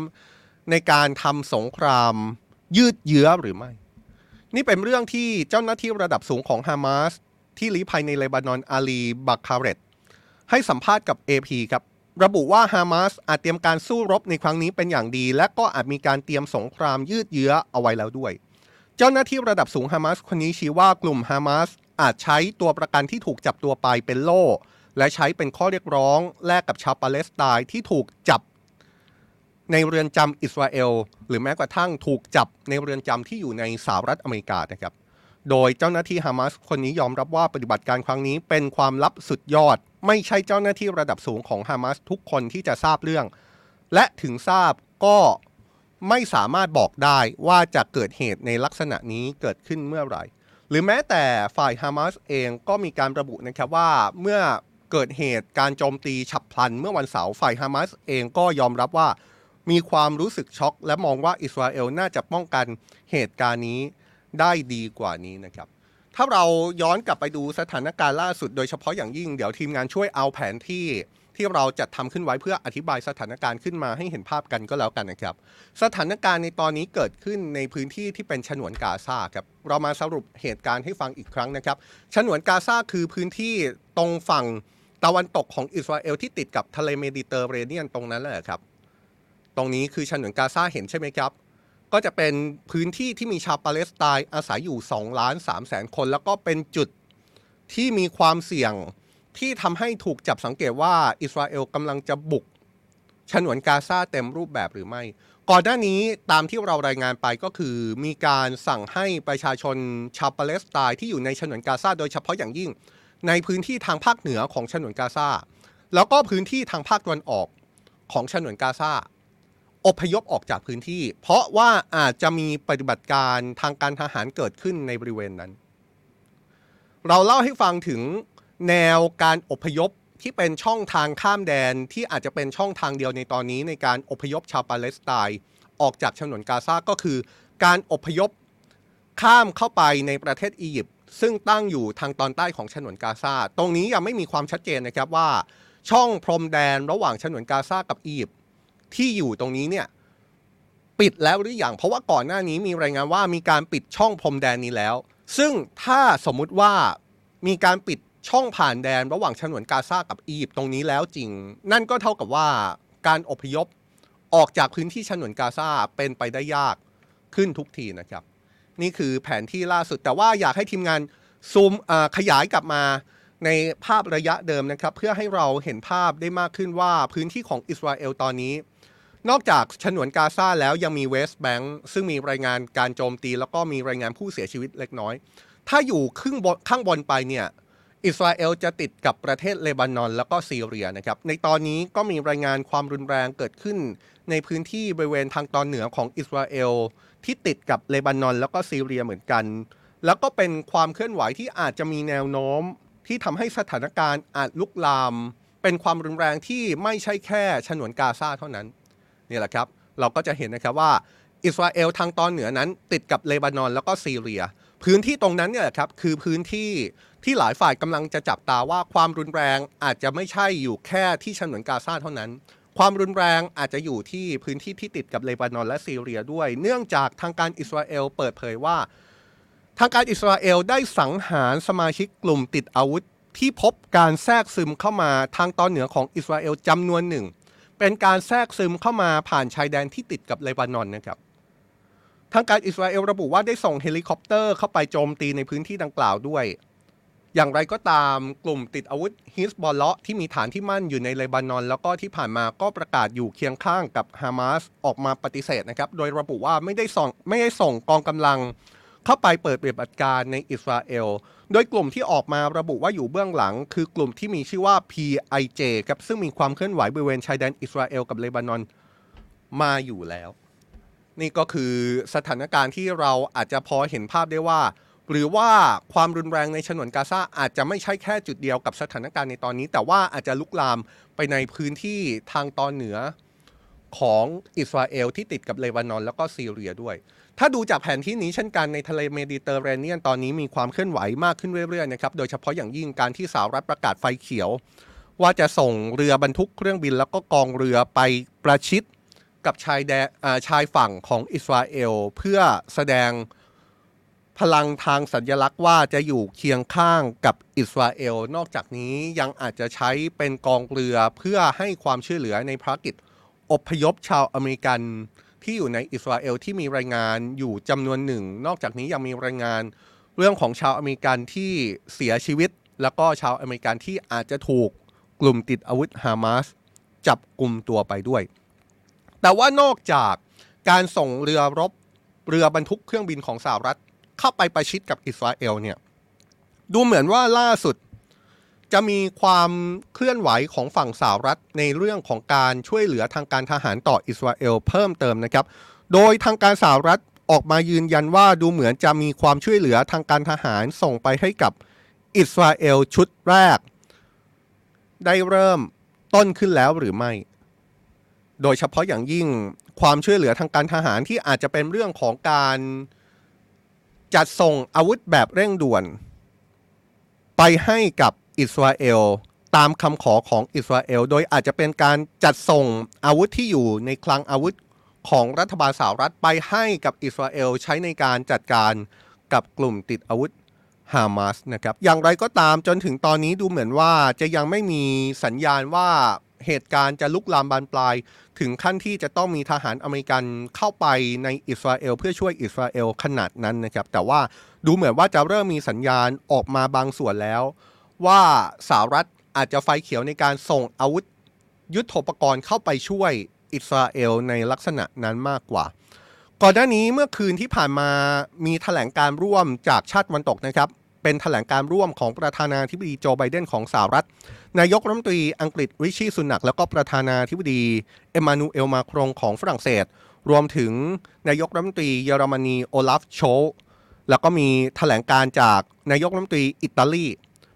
ในการทำสงครามยืดเยื้อหรือไม่ นี่เป็นเรื่องที่เจ้าหน้าที่ระดับสูงของฮามาสที่ลี้ภัยในเลบานอนอาลีบักคาเรตให้สัมภาษณ์กับ AP ครับ ระบุว่าฮามาสอาจเตรียมการสู้รบในครั้งนี้เป็นอย่างดี และก็อาจมีการเตรียมสงครามยืดเยื้อเอาไว้แล้วด้วย เจ้าหน้าที่ระดับสูงฮามาสคนนี้ชี้ว่ากลุ่มฮามาสอาจใช้ตัวประกันที่ถูกจับตัวไปเป็นโล่ และใช้เป็นข้อเรียกร้องแลกกับชาวปาเลสไตน์ที่ถูกจับในเรือนจำอิสราเอล หรือแม้กระทั่งถูกจับในเรือนจำที่อยู่ในสหรัฐอเมริกานะครับ โดยเจ้าหน้าที่ฮามาสคนนี้ยอมรับว่าปฏิบัติการครั้งนี้เป็นความลับสุดยอด ไม่ใช่เจ้าหน้าที่ระดับสูงของฮามาสทุกคนที่จะทราบเรื่อง และถึงทราบก็ไม่สามารถบอกได้ว่าจะเกิดเหตุในลักษณะนี้เกิดขึ้นเมื่อไหร่ หรือแม้แต่ฝ่ายฮามาสเองก็มีการระบุนะครับว่าเมื่อ เกิดเหตุการโจมตีฉับพลันเมื่อวันเสาร์ฝ่ายฮามาสเองก็ยอมรับว่ามีความรู้สึกช็อก และมองว่าอิสราเอลน่าจะป้องกันเหตุการณ์นี้ได้ดีกว่านี้นะครับ ถ้าเราย้อนกลับไปดูสถานการณ์ล่าสุดโดยเฉพาะอย่างยิ่งเดี๋ยวทีมงานช่วยเอาแผนที่ที่เราจัดทำขึ้นไว้เพื่ออธิบายสถานการณ์ขึ้นมาให้เห็นภาพกันก็แล้วกันนะครับ สถานการณ์ในตอนนี้เกิดขึ้นในพื้นที่ที่เป็นฉนวนกาซาครับเรามาสรุปเหตุการณ์ให้ฟังอีกครั้งนะครับ ฉนวนกาซาคือพื้นที่ตรงฝั่ง ตะวันตกของอิสราเอลที่ติดกับทะเลเมดิเตอร์เรเนียนตรงนั้นแหละครับ ตรงนี้คือฉนวนกาซาเห็นใช่ไหมครับ ก็จะเป็นพื้นที่ที่มีชาวปาเลสไตน์อาศัยอยู่2ล้าน3แสนคน แล้วก็เป็นจุดที่มีความเสี่ยงที่ทำให้ถูกจับสังเกตว่าอิสราเอลกำลังจะบุกฉนวนกาซาเต็มรูปแบบหรือไม่ ก่อนหน้านี้ตามที่เรารายงานไปก็คือมีการสั่งให้ประชาชนชาวปาเลสไตน์ที่อยู่ในฉนวนกาซาโดยเฉพาะอย่างยิ่ง ในพื้นที่ทางภาคเหนือของฉนวนกาซาแล้วก็พื้นที่ทางภาคตะวันออกของฉนวนกาซาอพยพออกจากพื้นที่ เพราะว่าอาจจะมีปฏิบัติการทางการทหารเกิดขึ้นในบริเวณนั้น เราเล่าให้ฟังถึงแนวการอพยพที่เป็นช่องทางข้ามแดนที่อาจจะเป็นช่องทางเดียวในตอนนี้ในการอพยพชาวปาเลสไตน์ออกจากฉนวนกาซาก็คือ การอพยพข้ามเข้าไปในประเทศอียิปต์ ซึ่งตั้งอยู่ทางตอนใต้ของฉนวนกาซาตรงนี้ยังไม่มีความชัดเจนนะครับว่า ช่องพรมแดนระหว่างฉนวนกาซากับอียิปต์ที่อยู่ตรงนี้เนี่ยปิดแล้วหรืออยังเพราะว่าก่อนหน้านี้มีรายงานว่ามีการปิดช่องพรมแดนนี้แล้ว ซึ่งถ้าสมมุติว่ามีการปิดช่องผ่านแดนระหว่างฉนวนกาซากับอียิปต์ตรงนี้แล้วจริง นั่นก็เท่ากับว่าการอพยพออกจากพื้นที่ฉนวนกาซาเป็นไปได้ยากขึ้นทุกทีนะครับ นี่คือแผนที่ล่าสุด แต่ว่าอยากให้ทีมงานซูมขยายกลับมาในภาพระยะเดิมนะครับ เพื่อให้เราเห็นภาพได้มากขึ้นว่าพื้นที่ของอิสราเอลตอนนี้ นอกจากฉนวนกาซาแล้วยังมีเวสต์แบงค์ซึ่งมีรายงานการโจมตี แล้วก็มีรายงานผู้เสียชีวิตเล็กน้อย ถ้าอยู่ครึ่งบนข้างบนไปเนี่ยอิสราเอลจะติดกับประเทศเลบานอน แล้วก็ซีเรียนะครับ ในตอนนี้ก็มีรายงานความรุนแรงเกิดขึ้น ในพื้นที่บริเวณทางตอนเหนือของอิสราเอล ที่ติดกับเลบานอน แล้วก็ซีเรียเหมือนกัน แล้วก็เป็นความเคลื่อนไหวที่อาจจะมีแนวโน้ม ที่ทำให้สถานการณ์อาจลุกลาม เป็นความรุนแรงที่ไม่ใช่แค่ฉนวนกาซาเท่านั้นนี่แหละครับเราก็จะเห็นนะครับว่าอิสราเอลทางตอนเหนือนั้น ติดกับเลบานอนแล้วก็ซีเรีย พื้นที่ตรงนั้นเนี่ยครับคือพื้นที่ที่หลายฝ่ายกำลังจะจับตาว่าความรุนแรงอาจจะไม่ใช่อยู่แค่ที่ฉนวนกาซาเท่านั้น ความรุนแรงอาจจะอยู่ที่พื้นที่ที่ติดกับเลบานอนและซีเรียด้วย เนื่องจากทางการอิสราเอลเปิดเผยว่า ทางการอิสราเอลได้สังหารสมาชิกกลุ่มติดอาวุธ ที่พบการแทรกซึมเข้ามาทางตอนเหนือของอิสราเอลจำนวนหนึ่ง เป็นการแทรกซึมเข้ามาผ่านชายแดนที่ติดกับเลบานอนนะครับทางการอิสราเอลระบุว่าได้ส่งเฮลิคอปเตอร์เข้าไปโจมตีในพื้นที่ดังกล่าวด้วย อย่างไรก็ตามกลุ่มติดอาวุธฮิสบอลเลาะที่มีฐานที่มั่นอยู่ในเลบานอน แล้วก็ที่ผ่านมาก็ประกาศอยู่เคียงข้างกับฮามาสออกมาปฏิเสธนะครับ โดยระบุว่าไม่ได้ส่งไม่ได้ส่งกองกำลัง เข้าไปเปิดปฏิบัติการในอิสราเอล โดยกลุ่มที่ออกมาระบุว่าอยู่เบื้องหลัง คือกลุ่มที่มีชื่อว่า PIJ ครับซึ่งมีความเคลื่อนไหวบริเวณชายแดนอิสราเอลกับเลบานอนมาอยู่แล้ว นี่ก็คือสถานการณ์ที่เราอาจจะพอเห็นภาพได้ว่า หรือว่าความรุนแรงในฉนวนกาซาอาจจะไม่ใช่แค่จุดเดียวกับสถานการณ์ในตอนนี้ แต่ว่าอาจจะลุกลามไปในพื้นที่ทางตอนเหนือของอิสราเอลที่ติดกับเลบานอน แล้วก็ซีเรียด้วย ถ้าดูจากแผนที่นี้เช่นกันในทะเลเมดิเตอร์เรเนียนตอนนี้มีความเคลื่อนไหวมากขึ้นเรื่อยๆนะครับ โดยเฉพาะอย่างยิ่งการที่สหรัฐประกาศไฟเขียว ว่าจะส่งเรือบรรทุกเครื่องบินแล้วก็กองเรือไปประชิดกับชายแดนชายฝั่งของอิสราเอลเพื่อแสดง พลังทางสัญลักษณ์ว่าจะอยู่เคียงข้างกับอิสราเอล นอกจากนี้ยังอาจจะใช้เป็นกองเรือเพื่อให้ความช่วยเหลือในภารกิจอพยพชาวอเมริกันที่อยู่ในอิสราเอลที่มีรายงานอยู่จำนวนหนึ่ง นอกจากนี้ยังมีรายงานเรื่องของชาวอเมริกันที่เสียชีวิต แล้วก็ชาวอเมริกันที่อาจจะถูกกลุ่มติดอาวุธฮามาสจับกลุ่มตัวไปด้วย แต่ว่านอกจากการส่งเรือรบเรือบรรทุกเครื่องบินของสหรัฐ เข้าไปประชิดกับอิสราเอลเนี่ยดูเหมือนว่าล่าสุด จะมีความเคลื่อนไหวของฝั่งสหรัฐในเรื่องของการช่วยเหลือทางการทหารต่ออิสราเอลเพิ่มเติมนะครับ โดยทางการสหรัฐออกมายืนยันว่าดูเหมือนจะมีความช่วยเหลือทางการทหารส่งไปให้กับอิสราเอลชุดแรก ได้เริ่มต้นขึ้นแล้วหรือไม่ โดยเฉพาะอย่างยิ่งความช่วยเหลือทางการทหารที่อาจจะเป็นเรื่องของการ จัดส่งอาวุธแบบเร่งด่วน ไปให้กับอิสราเอลตามคำขอของอิสราเอล โดยอาจจะเป็นการจัดส่งอาวุธที่อยู่ในคลังอาวุธของรัฐบาลสหรัฐไปให้กับอิสราเอลใช้ในการจัดการกับกลุ่มติดอาวุธฮามาสนะครับอย่างไรก็ตามจนถึงตอนนี้ดูเหมือนว่าจะยังไม่มีสัญญาณว่า เหตุการณ์จะลุกลามบานปลาย ถึงขั้นที่จะต้องมีทหารอเมริกันเข้าไปในอิสราเอล เพื่อช่วยอิสราเอลขนาดนั้นนะครับ แต่ว่าดูเหมือนว่าจะเริ่มมีสัญญาณออกมาบางส่วนแล้ว ว่าสหรัฐอาจจะไฟเขียวในการส่งอาวุธยุทโธปกรณ์เข้าไปช่วยอิสราเอลในลักษณะนั้นมากกว่า ก่อนหน้านี้เมื่อคืนที่ผ่านมามีแถลงการร่วมจากชาติวันตกนะครับ เป็นแถลงการร่วมของประธานาธิบดีโจไบเดนของสหรัฐ นายกรัฐมนตรีอังกฤษริชีสุนักแล้วก็ประธานาธิบดีเอมานูเอลมาครงของฝรั่งเศส รวมถึงนายกรัฐมนตรีเยอรมนีโอลาฟโชแล้วก็มีแถลงการจากนายกรัฐมนตรีอิตาลี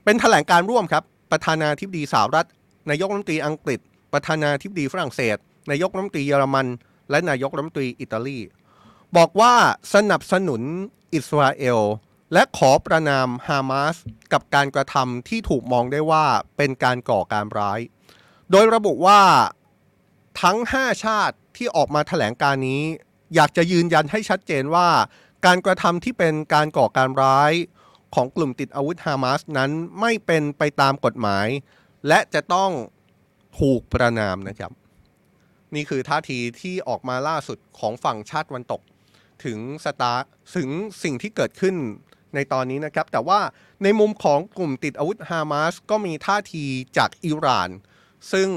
เป็นแถลงการร่วมครับ ประธานาธิบดีสหรัฐ นายกรัฐมนตรีอังกฤษ ประธานาธิบดีฝรั่งเศส นายกรัฐมนตรีเยอรมัน และนายกรัฐมนตรีอิตาลี บอกว่าสนับสนุนอิสราเอล และขอประนามฮามาสกับการกระทำที่ถูกมองได้ว่าเป็นการก่อการร้าย โดยระบุว่าทั้ง 5 ชาติที่ออกมาแถลงการนี้ อยากจะยืนยันให้ชัดเจนว่า การกระทำที่เป็นการก่อการร้าย ของกลุ่มติดอาวุธฮามาสนั้นไม่เป็นไปตามกฎหมาย และจะต้องถูกประนามนะครับ นี่คือท่าทีที่ออกมาล่าสุดของฝั่งชาติวันตก ถึงสตาถึงสิ่งที่เกิดขึ้น ในตอนนี้นะครับ แต่ว่าในมุมของกลุ่มติดอาวุธฮามาสก็มีท่าทีจากอิหร่าน ซึ่ง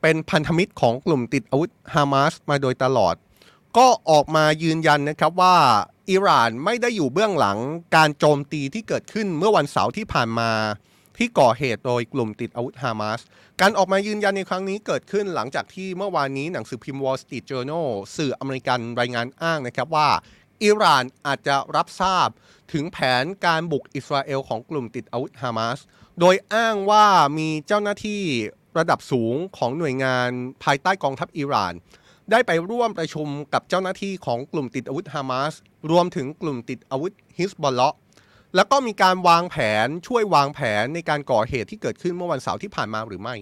เป็นพันธมิตรของกลุ่มติดอาวุธฮามาสมาโดยตลอด ก็ออกมายืนยันนะครับว่าอิหร่านไม่ได้อยู่เบื้องหลังการโจมตีที่เกิดขึ้นเมื่อวันเสาร์ที่ผ่านมาที่ก่อเหตุโดยกลุ่มติดอาวุธฮามาส การออกมายืนยันในครั้งนี้เกิดขึ้นหลังจากที่เมื่อวานนี้หนังสือพิมพ์ Wall Street Journal สื่ออเมริกันรายงานอ้างนะครับว่า อิหร่านอาจจะรับทราบถึงแผนการบุกอิสราเอลของกลุ่มติดอาวุธฮามาส โดยอ้างว่ามีเจ้าหน้าที่ระดับสูงของหน่วยงานภายใต้กองทัพอิหร่าน ได้ไปร่วมประชุมกับเจ้าหน้าที่ของกลุ่มติดอาวุธฮามาส รวมถึงกลุ่มติดอาวุธฮิสบอลเลาะแล้วก็มีการวางแผนช่วยวางแผนในการก่อเหตุที่เกิดขึ้นเมื่อวันเสาร์ที่ผ่านมาหรือไม่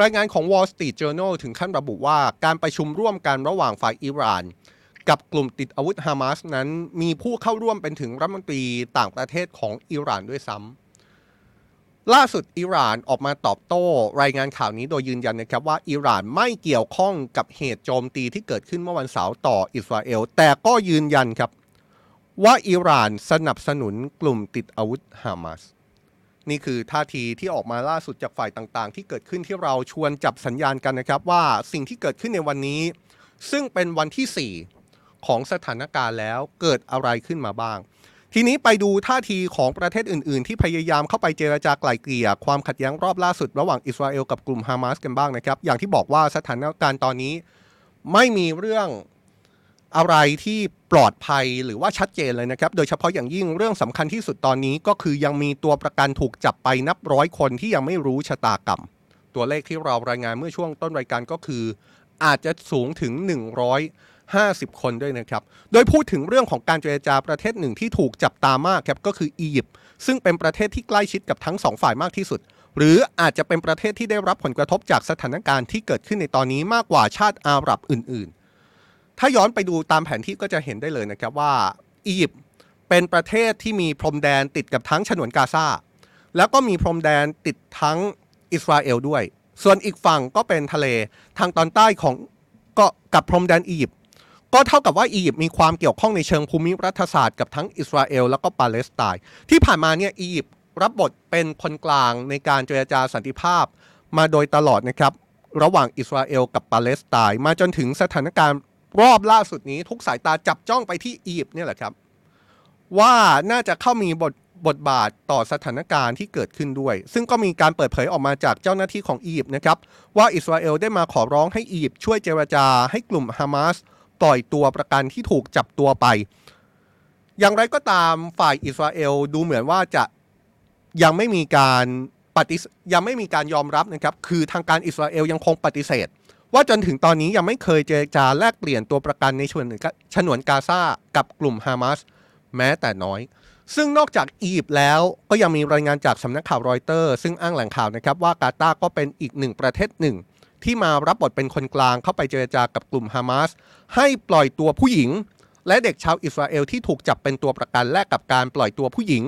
รายงานของ Wall Street Journal ถึงขั้นระบุว่าการประชุมร่วมกันระหว่างฝ่ายอิหร่าน กับกลุ่มติดอาวุธฮามาสนั้นมีผู้เข้าร่วมเป็นถึงรัฐมนตรีต่างประเทศของอิหร่านด้วยซ้ำล่าสุดอิหร่านออกมาตอบโต้ รายงานข่าวนี้โดยยืนยันนะครับว่าอิหร่านไม่เกี่ยวข้องกับเหตุโจมตีที่เกิดขึ้นเมื่อวันเสาร์ต่ออิสราเอล แต่ก็ยืนยันครับ ว่าอิหร่านสนับสนุนกลุ่มติดอาวุธฮามาสนี่คือท่าทีที่ออกมาล่าสุดจากฝ่ายต่างๆ ที่เกิดขึ้นที่เราชวนจับสัญญาณกันนะครับว่าสิ่งที่เกิดขึ้นในวันนี้ ซึ่งเป็นวันที่ 4 ของสถานการณ์แล้วเกิดอะไรขึ้นมาบ้าง ทีนี้ไปดูท่าทีของประเทศอื่น ๆ ที่พยายามเข้าไปเจรจาไกล่เกลี่ยความขัดแย้งรอบล่าสุดระหว่างอิสราเอลกับกลุ่มฮามาสกันบ้างนะครับ อย่างที่บอกว่าสถานการณ์ตอนนี้ไม่มีเรื่องอะไรที่ปลอดภัยหรือว่าชัดเจนเลยนะครับ โดยเฉพาะอย่างยิ่งเรื่องสำคัญที่สุดตอนนี้ก็คือยังมีตัวประกันถูกจับไปนับร้อยคนที่ยังไม่รู้ชะตากรรม ตัวเลขที่เรารายงานเมื่อช่วงต้นรายการก็คือ อาจจะสูงถึง 50 คนด้วยนะครับ โดยพูดถึงเรื่องของการเจรจาประเทศหนึ่งที่ถูกจับตามากครับก็คืออียิปต์ซึ่งเป็นประเทศที่ใกล้ชิดกับทั้งสองฝ่ายมากที่สุด หรืออาจจะเป็นประเทศที่ได้รับผลกระทบจากสถานการณ์ที่เกิดขึ้นในตอนนี้มากกว่าชาติอาหรับอื่น ๆ ถ้าย้อนไปดูตามแผนที่ก็จะเห็นได้เลยนะครับว่าอียิปต์เป็นประเทศที่มีพรมแดนติดกับทั้งฉนวนกาซาแล้วก็มีพรมแดนติดทั้งอิสราเอลด้วย ส่วนอีกฝั่งก็เป็นทะเลทางตอนใต้ของก็กับพรมแดนอียิปต์ ก็เท่ากับว่าอียิปต์มีความเกี่ยวข้องในเชิงภูมิรัฐศาสตร์กับทั้งอิสราเอลแล้วก็ปาเลสไตน์ที่ผ่านมาเนี่ยอียิปต์รับบทเป็นคนกลางในการเจรจาสันติภาพ มาโดยตลอดนะครับระหว่างอิสราเอลกับปาเลสไตน์มาจนถึงสถานการณ์รอบล่าสุดนี้ ทุกสายตาจับจ้องไปที่อียิปต์เนี่ยแหละครับ ว่าน่าจะเข้ามีบทบทบาทต่อสถานการณ์ที่เกิดขึ้นด้วย ซึ่งก็มีการเปิดเผยออกมาจากเจ้าหน้าที่ของอียิปต์นะครับ ว่าอิสราเอลได้มาขอร้องให้อียิปต์ช่วยเจรจาให้กลุ่มฮามาส ปล่อยตัวประกันที่ถูกจับตัวไป อย่างไรก็ตามฝ่ายอิสราเอลดูเหมือนว่าจะยังไม่มีการปฏิยังไม่มีการยอมรับนะครับ คือทางการอิสราเอลยังคงปฏิเสธ ว่าจนถึงตอนนี้ยังไม่เคยเจรจาแลกเปลี่ยนตัวประกันในฉนวนฉนวนกาซากับกลุ่มฮามาสแม้แต่น้อย ซึ่งนอกจากอียิปต์แล้วก็ยังมีรายงานจากสำนักข่าวรอยเตอร์ ซึ่งอ้างแหล่งข่าวนะครับว่ากาตาร์ก็เป็นอีกหนึ่งประเทศหนึ่ง ที่มารับบทเป็นคนกลางเข้าไปเจรจากับกลุ่มฮามาสให้ปล่อยตัวผู้หญิง และเด็กชาวอิสราเอลที่ถูกจับเป็นตัวประกันแลกกับการปล่อยตัวผู้หญิง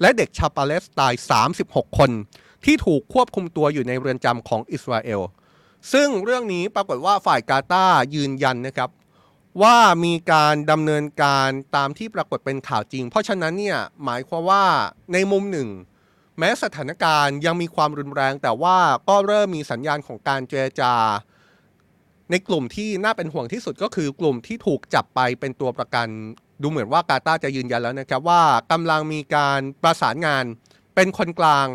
และเด็กชาวปาเลสไตน์36 คน ที่ถูกควบคุมตัวอยู่ในเรือนจำของอิสราเอลซึ่งเรื่องนี้ปรากฏว่าฝ่ายกาตายืนยันนะครับว่ามีการดำเนินการตามที่ปรากฏเป็นข่าวจริง เพราะฉะนั้นเนี่ยหมายความว่าในมุมหนึ่ง แม้สถานการณ์ยังมีความรุนแรง แต่ว่าก็เริ่มมีสัญญาณของการเจรจา ในกลุ่มที่น่าเป็นห่วงที่สุดก็คือกลุ่มที่ถูกจับไปเป็นตัวประกัน ดูเหมือนว่ากาตาจะยืนยันแล้วนะครับว่ากำลังมีการประสานงานเป็นคนกลาง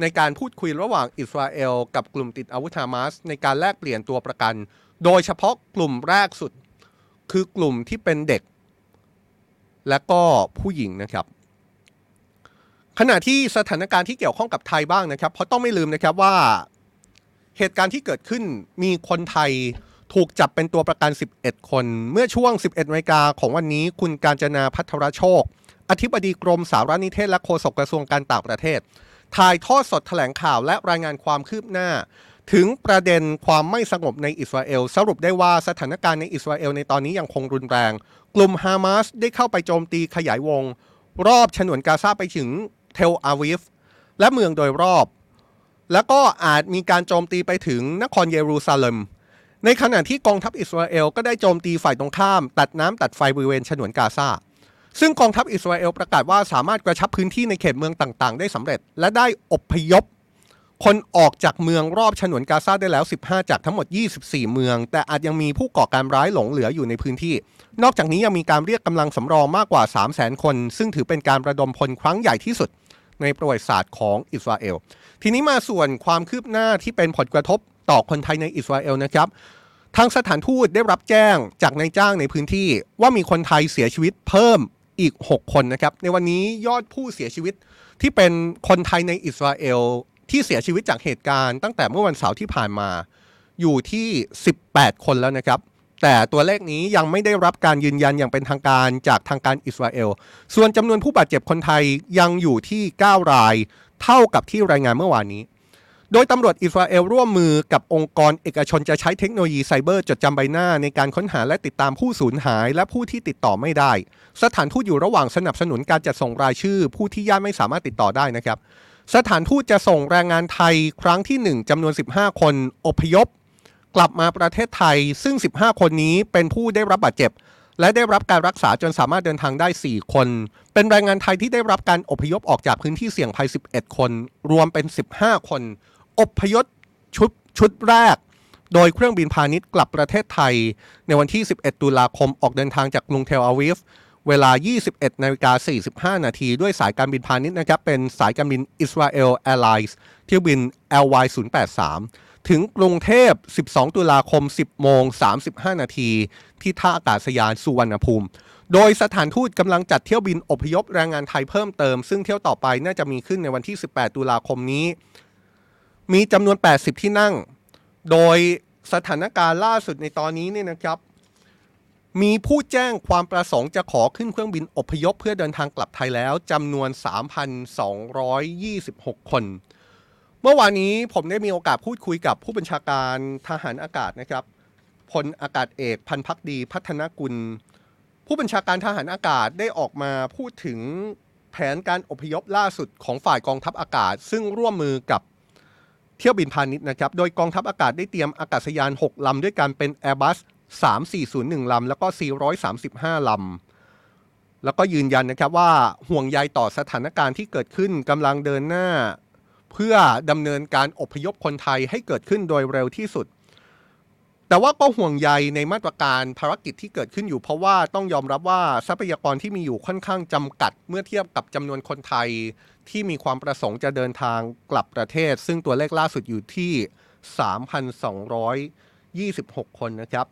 ในการพูดคุยระหว่างอิสราเอล กับกลุ่มติดอาวุธฮามาสในการแลกเปลี่ยนตัวประกัน โดยเฉพาะกลุ่มแรกสุด คือกลุ่มที่เป็นเด็ก และก็ผู้หญิงนะครับ ขณะที่สถานการณ์ที่เกี่ยวข้องกับไทยบ้างนะครับ เพราะต้องไม่ลืมนะครับว่าเหตุการณ์ที่เกิดขึ้นมีคนไทยถูกจับเป็นตัวประกัน 11 คน เมื่อช่วง 11นาฬิกาของวันนี้ คุณการจนาพัทรโชค อธิบดีกรมสารนิเทศและโฆษกกระทรวงการต่างประเทศ ถ่ายทอดสดแถลงข่าวและรายงานความคืบหน้า ถึงประเด็นความไม่สงบในอิสราเอล สรุปได้ว่าสถานการณ์ในอิสราเอลในตอนนี้ยังคงรุนแรง กลุ่มฮามาสได้เข้าไปโจมตีขยายวง รอบฉนวนกาซาไปถึง เทลอาวิฟและเมืองโดยรอบ แล้วก็อาจมีการโจมตีไปถึงนครเยรูซาเล็ม ในขณะที่กองทัพอิสราเอลก็ได้โจมตีฝ่ายตรงข้าม ตัดน้ำตัดไฟบริเวณฉนวนกาซาซึ่งกองทัพอิสราเอลประกาศว่าสามารถกระชับพื้นที่ในเขตเมืองต่างๆ ได้สำเร็จ และได้อพยพ คนออกจากเมืองรอบฉนวนกาซาได้แล้ว 15 จากทั้งหมด 24 เมือง แต่อาจยังมีผู้ก่อการร้ายหลงเหลืออยู่ในพื้นที่ นอกจากนี้ยังมีการเรียกกำลังสำรองมากกว่า 300,000 คน ซึ่งถือเป็นการระดมพลครั้งใหญ่ที่สุด ในประวัติศาสตร์ของอิสราเอล ทีนี้มาส่วนความคืบหน้าที่เป็นผลกระทบต่อคนไทยในอิสราเอลนะครับ ทางสถานทูตได้รับแจ้งจากนายจ้างในพื้นที่ ว่ามีคนไทยเสียชีวิตเพิ่มอีก 6 คนนะครับ ในวันนี้ยอดผู้เสียชีวิตที่เป็นคนไทยในอิสราเอลที่เสียชีวิตจากเหตุการณ์ตั้งแต่เมื่อวันเสาร์ที่ผ่านมาอยู่ที่ 18 คนแล้วนะครับ แต่ตัวเลขนี้ยังไม่ได้รับการยืนยันอย่างเป็นทางการจากทางการอิสราเอล ส่วนจำนวนผู้บาดเจ็บคนไทยยังอยู่ที่ 9 ราย เท่ากับที่รายงานเมื่อวานนี้ โดยตำรวจอิสราเอลร่วมมือกับองค์กรเอกชนจะใช้เทคโนโลยีไซเบอร์จดจำใบหน้าในการค้นหาและติดตามผู้สูญหายและผู้ที่ติดต่อไม่ได้ สถานทูตอยู่ระหว่างสนับสนุนการจัดส่งรายชื่อ ผู้ที่ญาติไม่สามารถติดต่อได้นะครับ สถานทูตจะส่งแรงงานไทยครั้งที่ 1จำนวน 15 คน อพยพ กลับมาประเทศไทยซึ่ง 15 คนนี้เป็นผู้ได้รับบาดเจ็บ และได้รับการรักษาจนสามารถเดินทางได้ 4 คน เป็นแรงงานไทยที่ได้รับการอพยพออกจากพื้นที่เสี่ยงภัย 11 คน รวมเป็น 15 คน อพยพชุดชุดแรก โดยเครื่องบินพาณิชย์กลับประเทศไทย ในวันที่ 11 ตุลาคมออกเดินทางจากกรุงเทลอาวิฟเวลา 21 นาฬิกา 45 นาทีด้วยสายการบินพาณิชย์นะครับ เป็นสายการบิน Israel Airlines เที่ยวบิน LY 083 ถึงกรุงเทพ 12 ตุลาคม 10 โมง 35 นาที ที่ท่าอากาศยานสุวรรณภูมิ โดยสถานทูตกำลังจัดเที่ยวบินอพยพแรงงานไทยเพิ่มเติม ซึ่งเที่ยวต่อไปน่าจะมีขึ้นในวันที่ 18 ตุลาคมนี้ มีจำนวน 80 ที่นั่ง โดยสถานการณ์ล่าสุดในตอนนี้เนี่ยนะครับ มีผู้แจ้งความประสงค์จะขอขึ้นเครื่องบินอพยพเพื่อเดินทางกลับไทยแล้วจำนวน 3,226 คน เมื่อวานนี้ผมได้มีโอกาสพูดคุยกับผู้บัญชาการทหารอากาศนะครับพลอากาศเอกพันพักดีพัฒนกุล ผู้บัญชาการทหารอากาศได้ออกมาพูดถึงแผนการอพยพล่าสุดของฝ่ายกองทัพอากาศ ซึ่งร่วมมือกับเที่ยวบินพาณิชย์นะครับ โดยกองทัพอากาศได้เตรียมอากาศยาน 6 ลำ ด้วยกันเป็น Airbus 3401 ลำ แล้วก็ 435 ลำ แล้วก็ยืนยันนะครับว่าห่วงใยต่อสถานการณ์ที่เกิดขึ้นกำลังเดินหน้า เพื่อดำเนินการอพยพคนไทยให้เกิดขึ้นโดยเร็วที่สุด แต่ว่าก็ห่วงใยในมาตรการภารกิจที่เกิดขึ้นอยู่ เพราะว่าต้องยอมรับว่าทรัพยากรที่มีอยู่ค่อนข้างจำกัด เมื่อเทียบกับจำนวนคนไทยที่มีความประสงค์จะเดินทางกลับประเทศ ซึ่งตัวเลขล่าสุดอยู่ที่ 3,226 คนนะครับ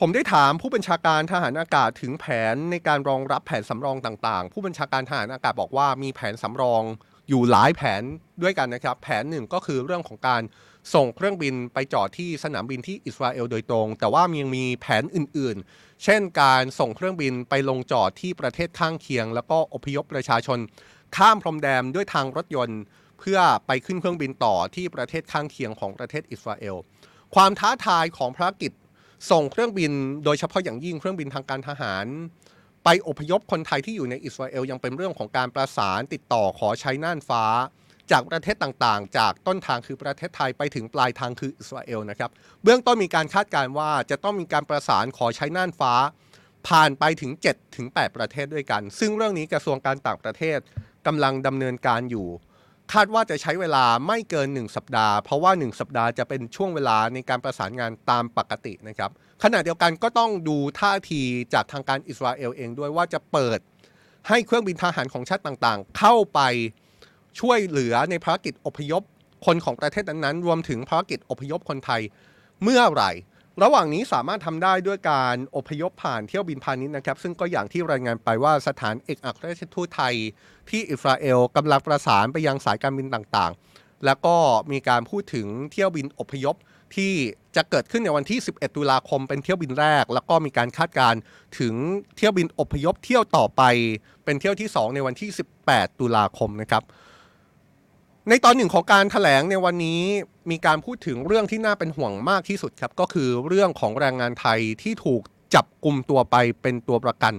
ผมได้ถามผู้บัญชาการทหารอากาศถึงแผนในการรองรับแผนสำรองต่างๆ ผู้บัญชาการทหารอากาศบอกว่ามีแผนสำรอง อยู่หลายแผนด้วยกันนะครับ แผนหนึ่งก็คือเรื่องของการส่งเครื่องบินไปจอดที่สนามบินที่อิสราเอลโดยตรง แต่ว่ายังมีแผนอื่นๆ เช่นการส่งเครื่องบินไปลงจอดที่ประเทศข้างเคียง แล้วก็อพยพประชาชน ข้ามพรมแดนด้วยทางรถยนต์ เพื่อไปขึ้นเครื่องบินต่อที่ประเทศข้างเคียงของประเทศอิสราเอล ความท้าทายของภารกิจส่งเครื่องบิน โดยเฉพาะอย่างยิ่งเครื่องบินทางการทหาร ไปอพยพคนไทยที่อยู่ในอิสราเอลยังเป็นเรื่องของการประสานติดต่อขอใช้น่านฟ้า จากประเทศต่างๆ จากต้นทางคือประเทศไทยไปถึงปลายทางคืออิสราเอลนะครับเบื้องต้นมีการคาดการณ์ว่าจะต้องมีการประสานขอใช้น่านฟ้า ผ่านไปถึง7ถึง8ประเทศด้วยกัน ซึ่งเรื่องนี้กระทรวงการต่างประเทศกำลังดำเนินการอยู่ คาดว่าจะใช้เวลาไม่เกิน 1 สัปดาห์ เพราะว่า 1 สัปดาห์จะเป็นช่วงเวลาในการประสานงานตามปกตินะครับ ขณะเดียวกันก็ต้องดูท่าทีจากทางการอิสราเอลเองด้วยว่าจะเปิดให้เครื่องบินทหารของชาติต่างๆ เข้าไปช่วยเหลือในภารกิจอพยพคนของประเทศนั้นๆ รวมถึงภารกิจอพยพคนไทยเมื่อไหร่ ระหว่างนี้สามารถทำได้ด้วยการอพยพผ่านเที่ยวบินพาณิชย์นะครับ ซึ่งก็อย่างที่รายงานไปว่าสถานเอกอัครราชทูตไทย ที่อิสราเอลกำลังประสานไปยังสายการบินต่างๆ แล้วก็มีการพูดถึงเที่ยวบินอพยพ ที่จะเกิดขึ้นในวันที่ 11 ตุลาคมเป็นเที่ยวบินแรก แล้วก็มีการคาดการณ์ถึงเที่ยวบินอพยพเที่ยวต่อไป เป็นเที่ยวที่ 2 ในวันที่ 18 ตุลาคมนะครับ ในตอนหนึ่งของการถแถลงในวันนี้มีการพูดถึงเรื่องที่น่าเป็นห่วงมากที่สุดครับ ก็คือเรื่องของแรงงานไทยที่ถูกจับกลุ่มตัวไปเป็นตัวประกันถ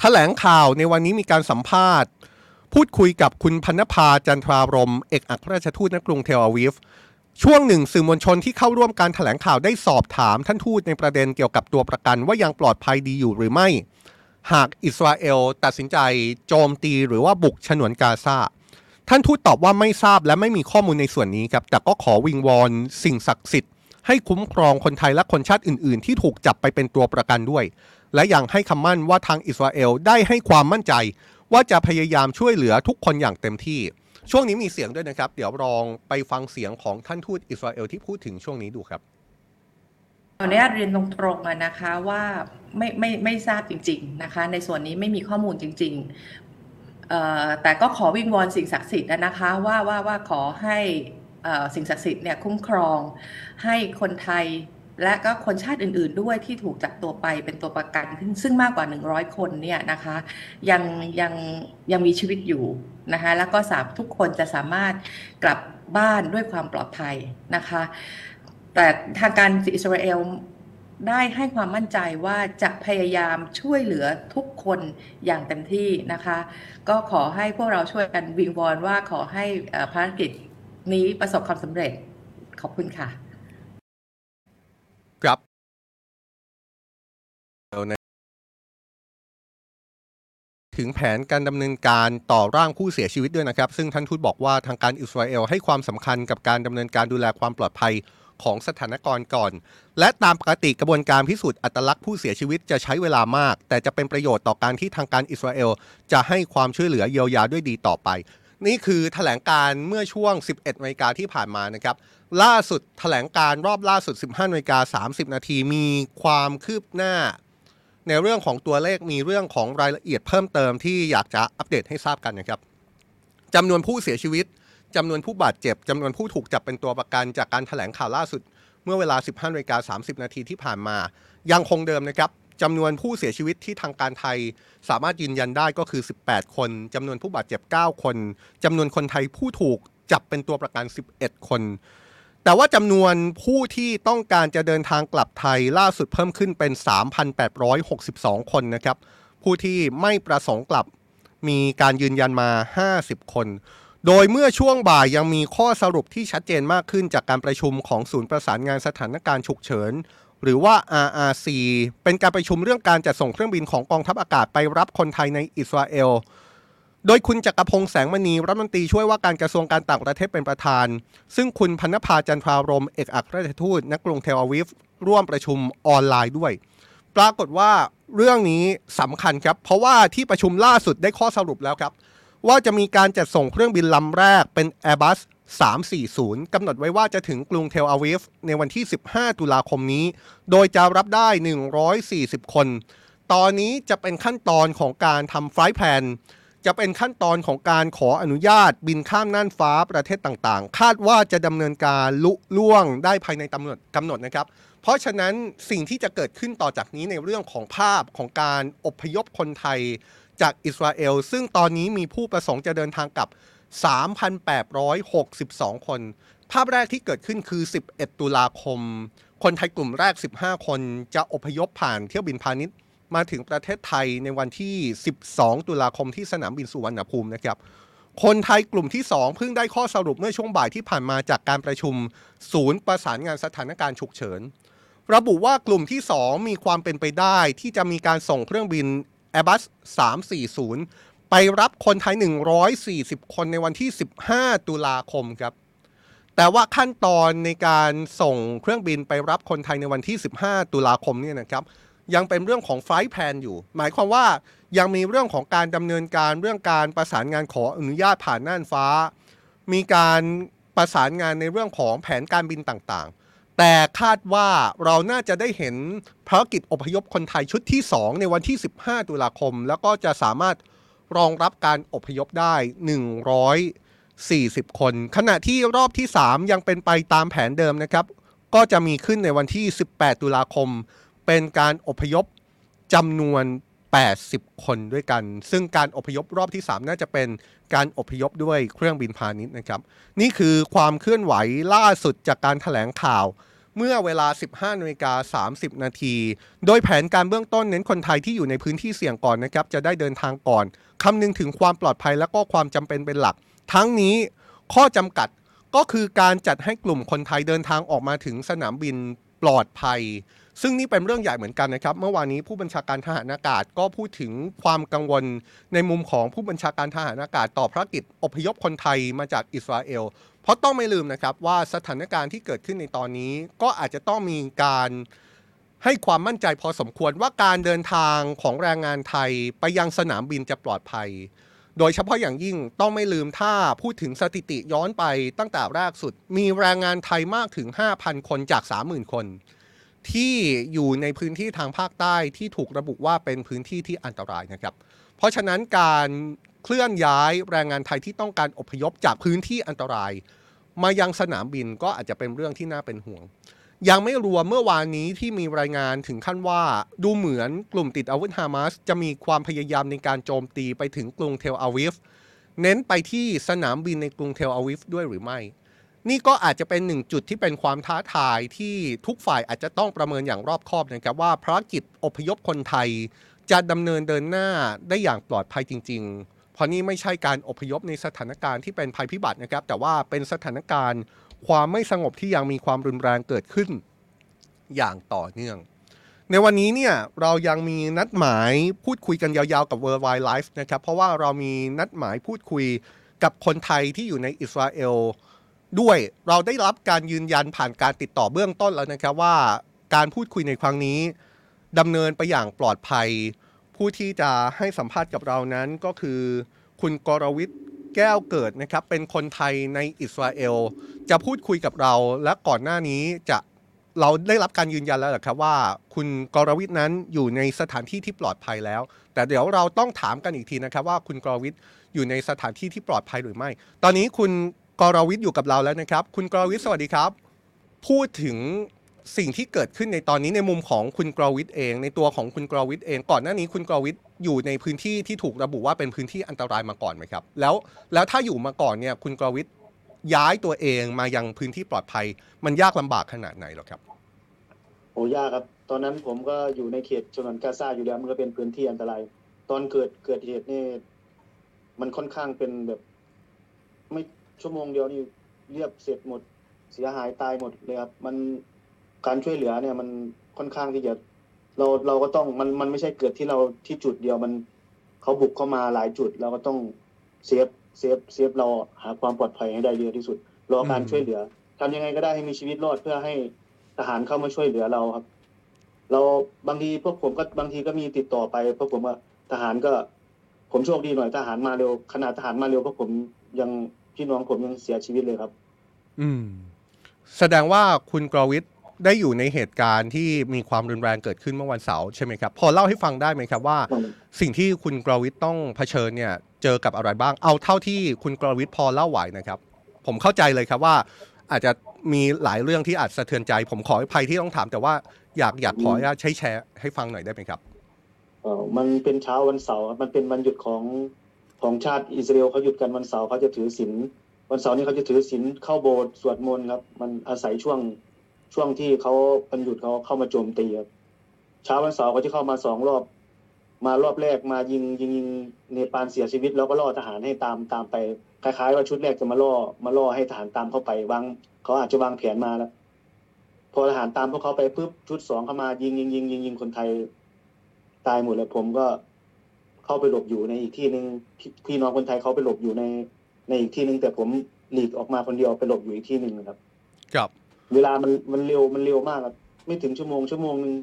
แถลงข่าวในวันนี้มีการสัมภาษณ์ พูดคุยกับคุณพันภาจันทรารมเอกอัครราชทูตณกรุงเทลอาวิฟ ช่วงหนึ่งสื่อมวลชนที่เข้าร่วมการถแถลงข่าวได้สอบถามท่านทูตในประเด็นเกี่ยวกับตัวประกันว่ายังปลอดภัยดีอยู่หรือไม่ หากอิสราเอลตัดสินใจโจมตีหรือว่าบุกฉนวนกาซาท่านทูตตอบว่าไม่ทราบและไม่มีข้อมูลในส่วนนี้ครับแต่ก็ขอวิงวอนสิ่งศักดิ์สิทธิ์ให้คุ้มครองคนไทยและคนชาติอื่น ๆ ที่ถูกจับไปเป็นตัวประกันด้วย และยังให้คำมั่นว่าทางอิสราเอลได้ให้ความมั่นใจ ว่าจะพยายามช่วยเหลือทุกคนอย่างเต็มที่ ช่วงนี้มีเสียงด้วยนะครับ เดี๋ยวลองไปฟังเสียงของท่านทูตอิสราเอลที่พูดถึงช่วงนี้ดูครับขออนุญาตเรียนตรงๆนะคะว่าไม่ไม่ไม่ทราบจริง ๆนะคะ ในส่วนนี้ไม่มีข้อมูลจริง ๆ แต่ก็ขอวิงวอนสิ่งศักดิ์สิทธิ์นะคะว่าว่าว่าขอให้สิ่งศักดิ์สิทธิ์เนี่ยคุ้มครองให้คนไทย และก็คนชาติอื่น ๆ ด้วยที่ถูกจับตัวไปเป็นตัวประกันซึ่งซึ่งมากกว่า 100 คนเนี่ยนะคะยังยังยังมีชีวิตอยู่นะคะแล้วก็สามทุกคนจะสามารถกลับบ้านด้วยความปลอดภัยนะคะ แต่ทางการอิสราเอลได้ให้ความมั่นใจว่าจะพยายามช่วยเหลือทุกคนอย่างเต็มที่นะคะ ก็ขอให้พวกเราช่วยกันวิงวอนว่าขอให้ภารกิจนี้ประสบความสำเร็จขอบคุณค่ะ ครับถึงแผนการดำเนินการต่อร่างผู้เสียชีวิตด้วยนะครับ ซึ่งท่านทูตบอกว่าทางการอิสราเอลให้ความสำคัญกับการดำเนินการดูแลความปลอดภัยของสถานกรณ์ก่อน และตามปกติกระบวนการพิสูจน์อัตลักษณ์ผู้เสียชีวิตจะใช้เวลามาก แต่จะเป็นประโยชน์ต่อการที่ทางการอิสราเอลจะให้ความช่วยเหลือเยียวยาด้วยดีต่อไป นี่คือแถลงการเมื่อช่วง 11นาฬิกาที่ผ่านมานะครับ ล่าสุดแถลงการรอบล่าสุด 15นาฬิกา30 นาทีมีความคืบหน้า ในเรื่องของตัวเลขมีเรื่องของรายละเอียดเพิ่มเติมที่อยากจะอัปเดตให้ทราบกันนะครับจำนวนผู้เสียชีวิตจำนวนผู้บาดเจ็บจำนวนผู้ถูกจับเป็นตัวประกันจากการแถลงข่าวล่าสุด เมื่อเวลา 15นาฬิกา30 นาทีที่ผ่านมา ยังคงเดิมนะครับ จำนวนผู้เสียชีวิตที่ทางการไทย สามารถยืนยันได้ก็คือ 18 คนจำนวนผู้บาดเจ็บ 9 คนจำนวนคนไทยผู้ถูกจับเป็นตัวประกัน 11 คน แต่ว่าจำนวนผู้ที่ต้องการจะเดินทางกลับไทยล่าสุดเพิ่มขึ้นเป็น 3,862 คนนะครับ ผู้ที่ไม่ประสงค์กลับมีการยืนยันมา 50 คน โดยเมื่อช่วงบ่ายยังมีข้อสรุปที่ชัดเจนมากขึ้นจากการประชุมของศูนย์ประสานงานสถานการณ์ฉุกเฉิน หรือว่า RRC เป็นการประชุมเรื่องการจัดส่งเครื่องบินของกองทัพอากาศไปรับคนไทยในอิสราเอล โดยคุณจักรพงษ์แสงมณีรัฐมนตรีช่วยว่าการกระทรวงการต่างประเทศเป็นประธาน ซึ่งคุณพรรณนภาจันทรารมย์เอกอัครราชทูตณกรุงเทลอาวิฟร่วมประชุมออนไลน์ด้วย ปรากฏว่าเรื่องนี้สำคัญครับ เพราะว่าที่ประชุมล่าสุดได้ข้อสรุปแล้วครับ ว่าจะมีการจัดส่งเครื่องบินลำแรกเป็น Airbus 340 กำหนดไว้ว่าจะถึงกรุงเทลอาวิฟในวันที่ 15 ตุลาคมนี้ โดยจะรับได้ 140 คน ตอนนี้จะเป็นขั้นตอนของการทำ flight plan จะเป็นขั้นตอนของการขออนุญาตบินข้ามน่านฟ้าประเทศต่างๆ คาดว่าจะดำเนินการลุล่วงได้ภายในกำหนดกำหนดนะครับ เพราะฉะนั้นสิ่งที่จะเกิดขึ้นต่อจากนี้ในเรื่องของภาพของการอพยพคนไทยจากอิสราเอล ซึ่งตอนนี้มีผู้ประสงค์จะเดินทางกลับ 3,862 คน ภาพแรกที่เกิดขึ้นคือ 11 ตุลาคม คนไทยกลุ่มแรก 15 คนจะอพยพผ่านเที่ยวบินพาณิชย์มาถึงประเทศไทยในวันที่ 12 ตุลาคมที่สนามบินสุวรรณภูมินะครับ คนไทยกลุ่มที่ 2 เพิ่งได้ข้อสรุปเมื่อช่วงบ่ายที่ผ่านมาจากการประชุม ศูนย์ประสานงานสถานการณ์ฉุกเฉิน ระบุว่ากลุ่มที่ 2 มีความเป็นไปได้ที่จะมีการส่งเครื่องบิน Airbus 340 ไปรับคนไทย 140 คนในวันที่ 15 ตุลาคมครับ แต่ว่าขั้นตอนในการส่งเครื่องบินไปรับคนไทยในวันที่ 15 ตุลาคมเนี่ยนะครับยังเป็นเรื่องของไฟล์แพนอยู่ หมายความว่ายังมีเรื่องของการดำเนินการเรื่องการประสานงานขออนุญาตผ่านน่านฟ้า มีการประสานงานในเรื่องของแผนการบินต่างๆ แต่คาดว่าเราน่าจะได้เห็นภารกิจอพยพคนไทยชุดที่ 2 ในวันที่ 15 ตุลาคม แล้วก็จะสามารถ รองรับการอพยพได้ 140 คน ขณะที่รอบที่ 3 ยังเป็นไปตามแผนเดิมนะครับ ก็จะมีขึ้นในวันที่ 18 ตุลาคม เป็นการอพยพจำนวน 80 คนด้วยกัน ซึ่งการอพยพรอบที่ 3 น่าจะเป็นการอพยพด้วยเครื่องบินพาณิชย์นะครับ นี่คือความเคลื่อนไหวล่าสุดจากการถแถลงข่าวเมื่อเวลา 15นาฬิกา30 นาที โดยแผนการเบื้องต้นเน้นคนไทยที่อยู่ในพื้นที่เสี่ยงก่อนนะครับ จะได้เดินทางก่อน คำนึงถึงความปลอดภัยและก็ความจำเป็นเป็นหลัก ทั้งนี้ข้อจำกัดก็คือการจัดให้กลุ่มคนไทยเดินทางออกมาถึงสนามบินปลอดภัย ซึ่งนี่เป็นเรื่องใหญ่เหมือนกันนะครับ เมื่อวานนี้ผู้บัญชาการทหารอากาศก็พูดถึงความกังวลในมุมของผู้บัญชาการทหารอากาศต่อภารกิจอพยพคนไทยมาจากอิสราเอล เพราะต้องไม่ลืมนะครับว่าสถานการณ์ที่เกิดขึ้นในตอนนี้ก็อาจจะต้องมีการ ให้ความมั่นใจพอสมควรว่าการเดินทางของแรงงานไทยไปยังสนามบินจะปลอดภัย โดยเฉพาะอย่างยิ่งต้องไม่ลืมถ้าพูดถึงสถิติย้อนไปตั้งแต่แรกสุด มีแรงงานไทยมากถึง 5,000 คนจาก 30,000 คน ที่อยู่ในพื้นที่ทางภาคใต้ที่ถูกระบุว่าเป็นพื้นที่ที่อันตรายนะครับ เพราะฉะนั้นการเคลื่อนย้ายแรงงานไทยที่ต้องการอพยพจากพื้นที่อันตราย มายังสนามบินก็อาจจะเป็นเรื่องที่น่าเป็นห่วง ยังไม่รวมเมื่อวานนี้ที่มีรายงานถึงขั้นว่าดูเหมือนกลุ่มติดอาวุธฮามาสจะมีความพยายามในการโจมตีไปถึงกรุงเทลอาวิฟเน้นไปที่สนามบินในกรุงเทลอาวิฟด้วยหรือไม่ นี่ก็อาจจะเป็นหนึ่งจุดที่เป็นความท้าทายที่ทุกฝ่ายอาจจะต้องประเมินอย่างรอบคอบนะครับว่าภารกิจอพยพคนไทยจะดำเนินเดินหน้าได้อย่างปลอดภัยจริง ๆ เพราะนี่ไม่ใช่การอพยพในสถานการณ์ที่เป็นภัยพิบัตินะครับ แต่ว่าเป็นสถานการณ์ ความไม่สงบที่ยังมีความรุนแรงเกิดขึ้นอย่างต่อเนื่อง ในวันนี้เนี่ยเรายังมีนัดหมายพูดคุยกันยาวๆกับ World Wide Life นะครับ เพราะว่าเรามีนัดหมายพูดคุยกับคนไทยที่อยู่ในอิสราเอลด้วยเราได้รับการยืนยันผ่านการติดต่อเบื้องต้นแล้วนะครับว่าการพูดคุยในครั้งนี้ดำเนินไปอย่างปลอดภัย ผู้ที่จะให้สัมภาษณ์กับเรานั้นก็คือ คุณกรวิทย์ แก้วเกิดนะครับเป็นคนไทยในอิสราเอล จะพูดคุยกับเราและก่อนหน้านี้จะเราได้รับการยืนยันแล้วแหละครับว่า คุณกรวิทย์นั้นอยู่ในสถานที่ที่ปลอดภัยแล้ว แต่เดี๋ยวเราต้องถามกันอีกทีนะครับว่าคุณกรวิทย์อยู่ในสถานที่ที่ปลอดภัยหรือไม่ ตอนนี้คุณกรวิทย์อยู่กับเราแล้วนะครับ คุณกรวิทย์สวัสดีครับ พูดถึง สิ่งที่เกิดขึ้นในตอนนี้ในมุมของคุณกรวิทย์เอง ในตัวของคุณกรวิทย์เองก่อนหน้านี้คุณกรวิทย์อยู่ในพื้นที่ที่ถูกระบุว่าเป็นพื้นที่อันตรายมาก่อนไหมครับ แล้วแล้วถ้าอยู่มาก่อนเนี่ยคุณกรวิทย์ย้ายตัวเองมายังพื้นที่ปลอดภัย มันยากลำบากขนาดไหนหรอครับโอ้ยากครับ ตอนนั้นผมก็อยู่ในเขตชนวนกาซาอยู่แล้วมันก็เป็นพื้นที่อันตราย ตอนเกิดเกิดเหตุนี่มันค่อนข้างเป็นแบบ ไม่ชั่วโมงเดียวนี่เรียบเสร็จหมด เสียหายตายหมดเลยครับมัน การช่วยเหลือเนี่ยมันค่อนข้างที่จะเราเราก็ต้องมันมันไม่ใช่เกิดที่เราที่จุดเดียวมันเขาบุกเข้ามาหลายจุด เราก็ต้อง save save save เราหาความปลอดภัยให้ได้เยอะที่สุด รอการช่วยเหลือทำยังไงก็ได้ให้มีชีวิตรอดเพื่อให้ทหารเข้ามาช่วยเหลือเราครับ เราบางทีพวกผมก็บางทีก็มีติดต่อไปพวกผมว่าทหารก็ ผมโชคดีหน่อยทหารมาเร็วขนาดทหารมาเร็วพวกผมยังพี่น้องผมยังเสียชีวิตเลยครับ อืม แสดงว่าคุณกรวิท ได้อยู่ในเหตุการณ์ที่มีความรุนแรงเกิดขึ้นเมื่อวันเสาร์ใช่ไหมครับ พอเล่าให้ฟังได้ไหมครับว่า สิ่งที่คุณกรวิทย์ต้องเผชิญเนี่ยเจอกับอะไรบ้าง เอาเท่าที่คุณกรวิทย์พอเล่าไหวนะครับ ผมเข้าใจเลยครับว่า อาจจะมีหลายเรื่องที่อาจสะเทือนใจ ผมขออภัยที่ต้องถาม แต่ว่าอยากอยากขออนุญาตใช้แชร์ให้ฟังหน่อยได้ไหมครับเออมันเป็นเช้าวันเสาร์ครับมันเป็นวันหยุดของของชาติอิสราเอลเขาหยุดกันวันเสาร์เขาจะถือศีลวันเสาร์นี้เขาจะถือศีลเข้าโบสถ์สวดมนต์ครับ มันอาศัยช่วง ช่วงที่เขาวันหยุดเขาเข้ามาโจมตีครับเช้าวันเสาร์เขาจะเข้ามาสองรอบ มารอบแรกมายิงยิงยิงเนปาลเสียชีวิต แล้วก็ล่อทหารให้ตามตามไปคล้ายๆว่าชุดแรกจะมาล่อมาล่อให้ทหารตามเข้าไปวางเขาอาจจะวางแผนมาแล้ว พอทหารตามพวกเขาไปปุ๊บชุดสองเข้ามายิงยิงยิงยิงยิงคนไทยตายหมดเลยผมก็เข้าไปหลบอยู่ในอีกที่หนึ่งพี่น้องคนไทยเขาไปหลบอยู่ในในอีกที่หนึ่งแต่ผมหลีกออกมาคนเดียวไปหลบอยู่อีกที่หนึ่งครับ ครับ เวลามันมันเร็วมันเร็วมากครับไม่ถึงชั่วโมงชั่วโมงหนึ่ง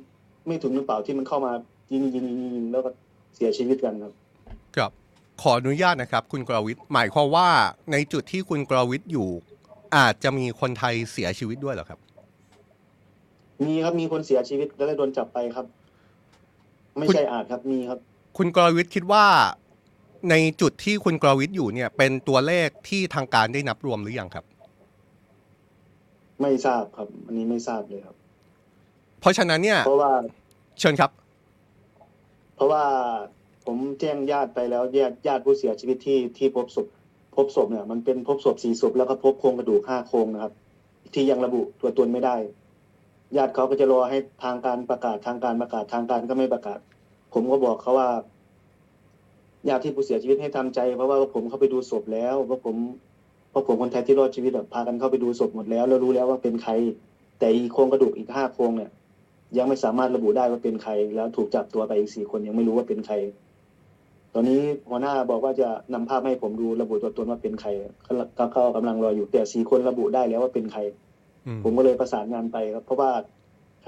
ไม่ถึงหรือเปล่าที่มันเข้ามายิงยิงยิงยิงแล้วก็เสียชีวิตกันครับ ครับขออนุญาตนะครับ คุณกรวิทย์หมายความว่าในจุดที่คุณกรวิทย์อยู่ อาจจะมีคนไทยเสียชีวิตด้วยเหรอครับ มีครับมีคนเสียชีวิตแล้วก็โดนจับไปครับ ไม่ใช่อาจครับมีครับ คุณกรวิทย์คิดว่า ในจุดที่คุณกรวิทย์อยู่เนี่ย เป็นตัวเลขที่ทางการได้นับรวมหรือยังครับ ไม่ทราบครับ อันนี้ไม่ทราบเลยครับ เพราะฉะนั้นเนี่ย เพราะว่าเชิญครับ เพราะว่าผมแจ้งญาติไปแล้วญาติญาติผู้เสียชีวิตที่ที่พบศพพบศพเนี่ย มันเป็นพบศพสี่ศพแล้วก็พบโครงกระดูกห้าโครงนะครับ ที่ยังระบุตัวตนไม่ได้ ญาติเขาก็จะรอให้ทางการประกาศทางการประกาศทางการก็ไม่ประกาศ ผมก็บอกเขาว่าญาติที่ผู้เสียชีวิตให้ทำใจ เพราะว่าผมเข้าไปดูศพแล้วเพราะผม เพราะผมคนไทยที่รอดชีวิตแบบพากันเข้าไปดูศพหมดแล้ว แล้วรู้แล้วว่าเป็นใคร แต่อีกโครงกระดูกอีกห้าโครงเนี่ย ยังไม่สามารถระบุได้ว่าเป็นใคร แล้วถูกจับตัวไปอีกสี่คนยังไม่รู้ว่าเป็นใคร ตอนนี้หัวหน้าบอกว่าจะนำภาพให้ผมดูระบุตัวตนว่าเป็นใครก็ก็ก็กำลังรออยู่แต่สี่คนระบุได้แล้วว่าเป็นใครอืมผมก็เลยประสานงานไปครับ เพราะว่า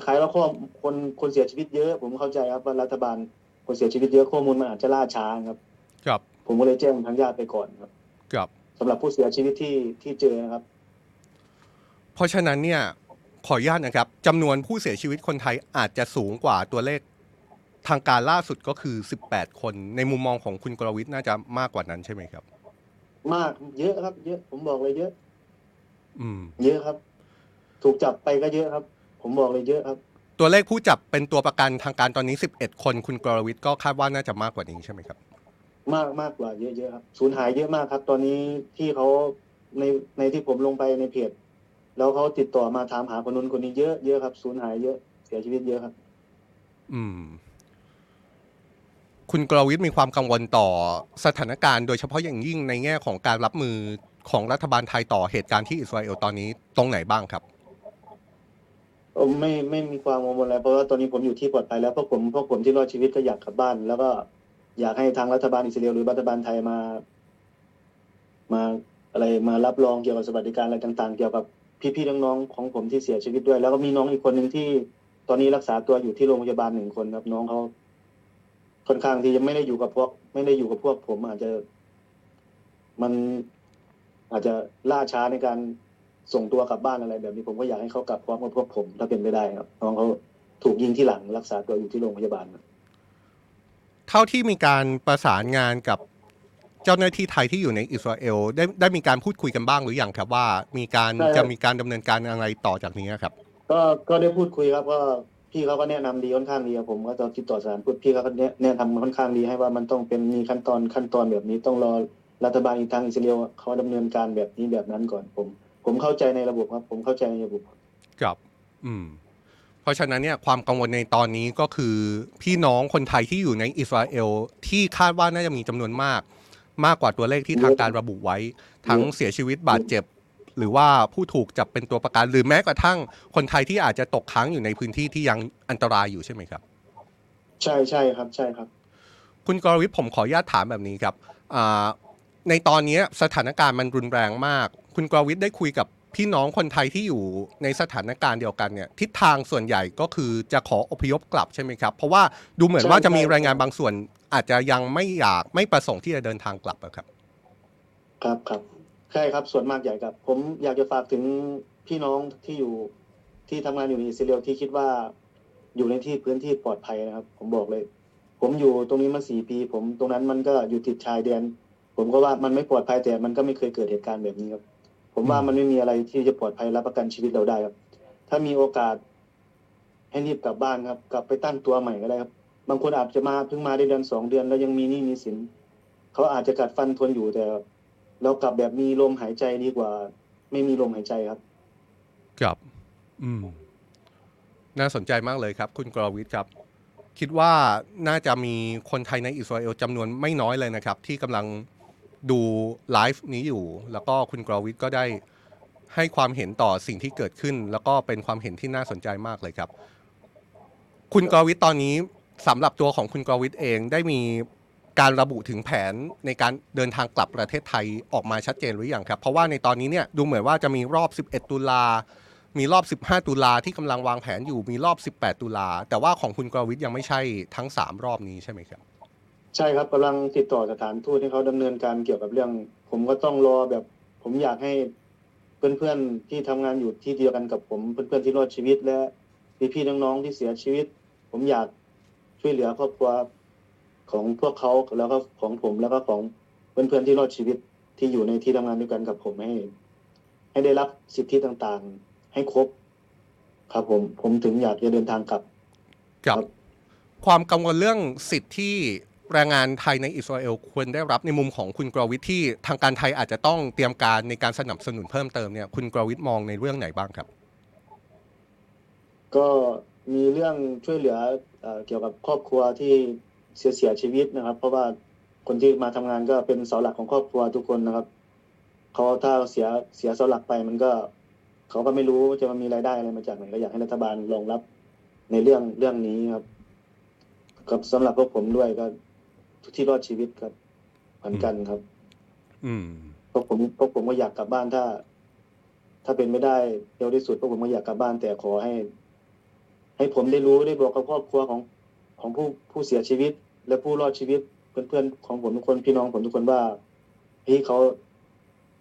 คล้ายๆว่าข้อคนคนเสียชีวิตเยอะ ผมเข้าใจครับว่ารัฐบาลคนเสียชีวิตเยอะข้อมูลมันอาจจะล่าช้าครับ ครับ ผมก็เลยแจ้งทางญาติไปก่อนครับ ครับ สำหรับผู้เสียชีวิตที่ที่เจอนะครับ เพราะฉะนั้นเนี่ยขออนุญาตนะครับจำนวนผู้เสียชีวิตคนไทยอาจจะสูงกว่าตัวเลขทางการล่าสุดก็คือ 18 คน ในมุมมองของคุณกรวิทย์น่าจะมากกว่านั้นใช่ไหมครับ มากเยอะครับ เยอะผมบอกเลยเยอะ อืม เยอะครับ ถูกจับไปก็เยอะครับ ผมบอกเลยเยอะครับ ตัวเลขผู้จับเป็นตัวประกันทางการตอนนี้ 11 คน คุณกรวิทย์ก็คาดว่าน่าจะมากกว่านี้ใช่ไหมครับ มากมากกว่าเยอะๆครับสูญหายเยอะมากครับ ตอนนี้ที่เขาในในที่ผมลงไปในเพจแล้วเขาติดต่อมาถามหาคนนู้นคนนี้เยอะเยอะครับ สูญหายเยอะเสียชีวิตเยอะครับ อืม คุณกรวิทย์มีความกังวลต่อสถานการณ์ โดยเฉพาะอย่างยิ่งในแง่ของการรับมือของรัฐบาลไทยต่อเหตุการณ์ที่อิสราเอลตอนนี้ตรงไหนบ้างครับเออไม่ไม่มีความกังวลอะไรเพราะว่าตอนนี้ผมอยู่ที่ปลอดภัยแล้วพวกผมพวกผมที่รอดชีวิตก็อยากกลับบ้าน แล้วก็ อยากให้ทางรัฐบาลอิสราเอลหรือรัฐบาลไทยมา มาอะไรมารับรองเกี่ยวกับสวัสดิการอะไรต่าง ๆ เกี่ยวกับพี่ๆน้องๆของผมที่เสียชีวิตด้วย แล้วก็มีน้องอีกคนหนึ่งที่ตอนนี้รักษาตัวอยู่ที่โรงพยาบาลหนึ่งคนครับน้องเขาค่อนข้างที่จะไม่ได้อยู่กับพวก ไม่ได้อยู่กับพวกผมอาจจะมันอาจจะล่าช้าในการส่งตัวกลับบ้านอะไร แบบนี้ผมก็อยากให้เขากลับพร้อมกับพวกผม ถ้าเป็นไปได้ครับน้องเขาถูกยิงที่หลังรักษาตัวอยู่ที่โรงพยาบาลครับ เท่าที่มีการประสานงานกับเจ้าหน้าที่ไทยที่อยู่ในอิสราเอลได้ได้มีการพูดคุยกันบ้างหรือยังครับว่า มีการใช่ครับจะมีการดำเนินการอะไรต่อจากนี้ครับ ก็ก็ได้พูดคุยครับก็พี่เขาก็แนะนำดีค่อนข้างดีครับผมก็จะติดต่อสารพูดพี่เขาก็แนะแนะนำค่อนข้างดีให้ว่ามันต้องเป็นมีขั้นตอนขั้นตอนแบบนี้ต้องรอรัฐบาลอีกทางอิสราเอลเขาดำเนินการแบบนี้แบบนั้นก่อนผม ผมเข้าใจในระบบครับ ผมเข้าใจในระบบ ครับ อืม เพราะฉะนั้นเนี่ยความกังวลในตอนนี้ก็คือพี่น้องคนไทยที่อยู่ในอิสราเอลที่คาดว่าน่าจะมีจำนวนมาก มากกว่าตัวเลขที่ทางการระบุไว้ ทั้งเสียชีวิตบาดเจ็บ หรือว่าผู้ถูกจับเป็นตัวประกันหรือแม้กระทั่งคนไทยที่อาจจะตกค้างอยู่ในพื้นที่ที่ยังอันตรายอยู่ใช่ไหมครับ ใช่ใช่ครับใช่ครับ คุณกรวิทย์ผมขออนุญาตถามแบบนี้ครับอ่าในตอนนี้สถานการณ์มันรุนแรงมาก คุณกรวิทย์ได้คุยกับ พี่น้องคนไทยที่อยู่ในสถานการณ์เดียวกันเนี่ยทิศทางส่วนใหญ่ก็คือจะขออพยพกลับใช่ไหมครับ เพราะว่าดูเหมือนว่าจะมีรายงานบางส่วนอาจจะยังไม่อยากไม่ประสงค์ที่จะเดินทางกลับอะครับ ครับครับใช่ครับส่วนมากใหญ่ครับ ผมอยากจะฝากถึงพี่น้องที่อยู่ที่ทำงานอยู่ในอิสราเอลที่คิดว่าอยู่ในที่พื้นที่ปลอดภัยนะครับ ผมบอกเลย ผมอยู่ตรงนี้มาสี่ปี ผมตรงนั้นมันก็อยู่ติดชายแดน ผมก็ว่ามันไม่ปลอดภัยแต่มันก็ไม่เคยเกิดเหตุการณ์แบบนี้ครับ ผมว่ามันไม่มีอะไรที่จะปลอดภัยรับประกันชีวิตเราได้ครับ ถ้ามีโอกาส ให้รีบกลับบ้านครับ กลับไปตั้งตัวใหม่ก็ได้ครับ บางคนอาจจะมาเพิ่งมาได้เดือนสองเดือน แล้วยังมีหนี้มีสินเขาอาจจะกัดฟันทนอยู่แต่ เรากลับแบบมีลมหายใจดีกว่า ไม่มีลมหายใจครับครับ อืม น่าสนใจมากเลยครับ คุณกรวิทย์ครับ คิดว่าน่าจะมีคนไทยในอิสราเอลจำนวนไม่น้อยเลยนะครับ ที่กำลัง ดูไลฟ์นี้อยู่ แล้วก็คุณกรวิทย์ก็ได้ให้ความเห็นต่อสิ่งที่เกิดขึ้น แล้วก็เป็นความเห็นที่น่าสนใจมากเลยครับ คุณกรวิทย์ตอนนี้สำหรับตัวของคุณกรวิทย์เองได้มีการระบุถึงแผนในการเดินทางกลับประเทศไทยออกมาชัดเจนหรือยังครับ เพราะว่าในตอนนี้เนี่ยดูเหมือนว่าจะมีรอบ 11 ตุลา มีรอบ 15 ตุลาที่กำลังวางแผนอยู่มีรอบ 18 ตุลา แต่ว่าของคุณกรวิทย์ยังไม่ใช่ทั้ง 3 รอบนี้ใช่ไหมครับ ใช่ครับกำลังติดต่อสถานทูตให้เขาดำเนินการเกี่ยวกับเรื่อง ผมก็ต้องรอแบบ ผมอยากให้เพื่อนๆที่ทำงานอยู่ที่เดียวกันกับผมเพื่อนๆที่รอดชีวิต และพี่ๆน้องๆที่เสียชีวิต ผมอยากช่วยเหลือครอบครัวของพวกเขาแล้วก็ของผมแล้วก็ของเพื่อนๆที่รอดชีวิตที่อยู่ในที่ทำงานด้วยกันกับผมให้ ให้ได้รับสิทธิต่างๆ ให้ครบ ครับผมผมถึงอยากจะเดินทางกลับ กับครับความกังวลเรื่องสิทธิที่ แรงงานไทยในอิสราเอลควรได้รับในมุมของคุณกรวิทย์ที่ทางการไทยอาจจะต้องเตรียมการในการสนับสนุนเพิ่มเติมเนี่ยคุณกรวิทย์มองในเรื่องไหนบ้างครับ ก็มีเรื่องช่วยเหลือเอเกี่ยวกับครอบครัวที่เสียเสียชีวิตนะครับ เพราะว่าคนที่มาทำงานก็เป็นเสาหลักของครอบครัวทุกคนนะครับเขาถ้าเสียเสียเสาหลักไปมันก็เขาก็ไม่รู้จะมามีรายได้อะไรมาจากไหนก็อยากให้รัฐบาลรองรับในเรื่องเรื่องนี้ครับกับสำหรับพวกผมด้วยก็ ทุกที่รอดชีวิตครับเหมือนกันครับ อืมพวกผมพวกผมก็อยากกลับบ้านถ้า ถ้าเป็นไม่ได้เร็วที่สุดพวกผมก็อยากกลับบ้าน แต่ขอให้ ให้ผมได้รู้ได้บอกกับครอบครัวของของผู้ผู้เสียชีวิต และผู้รอดชีวิตเพื่อนๆของผมทุกคนพี่น้องผมทุกคนว่าพี่เขา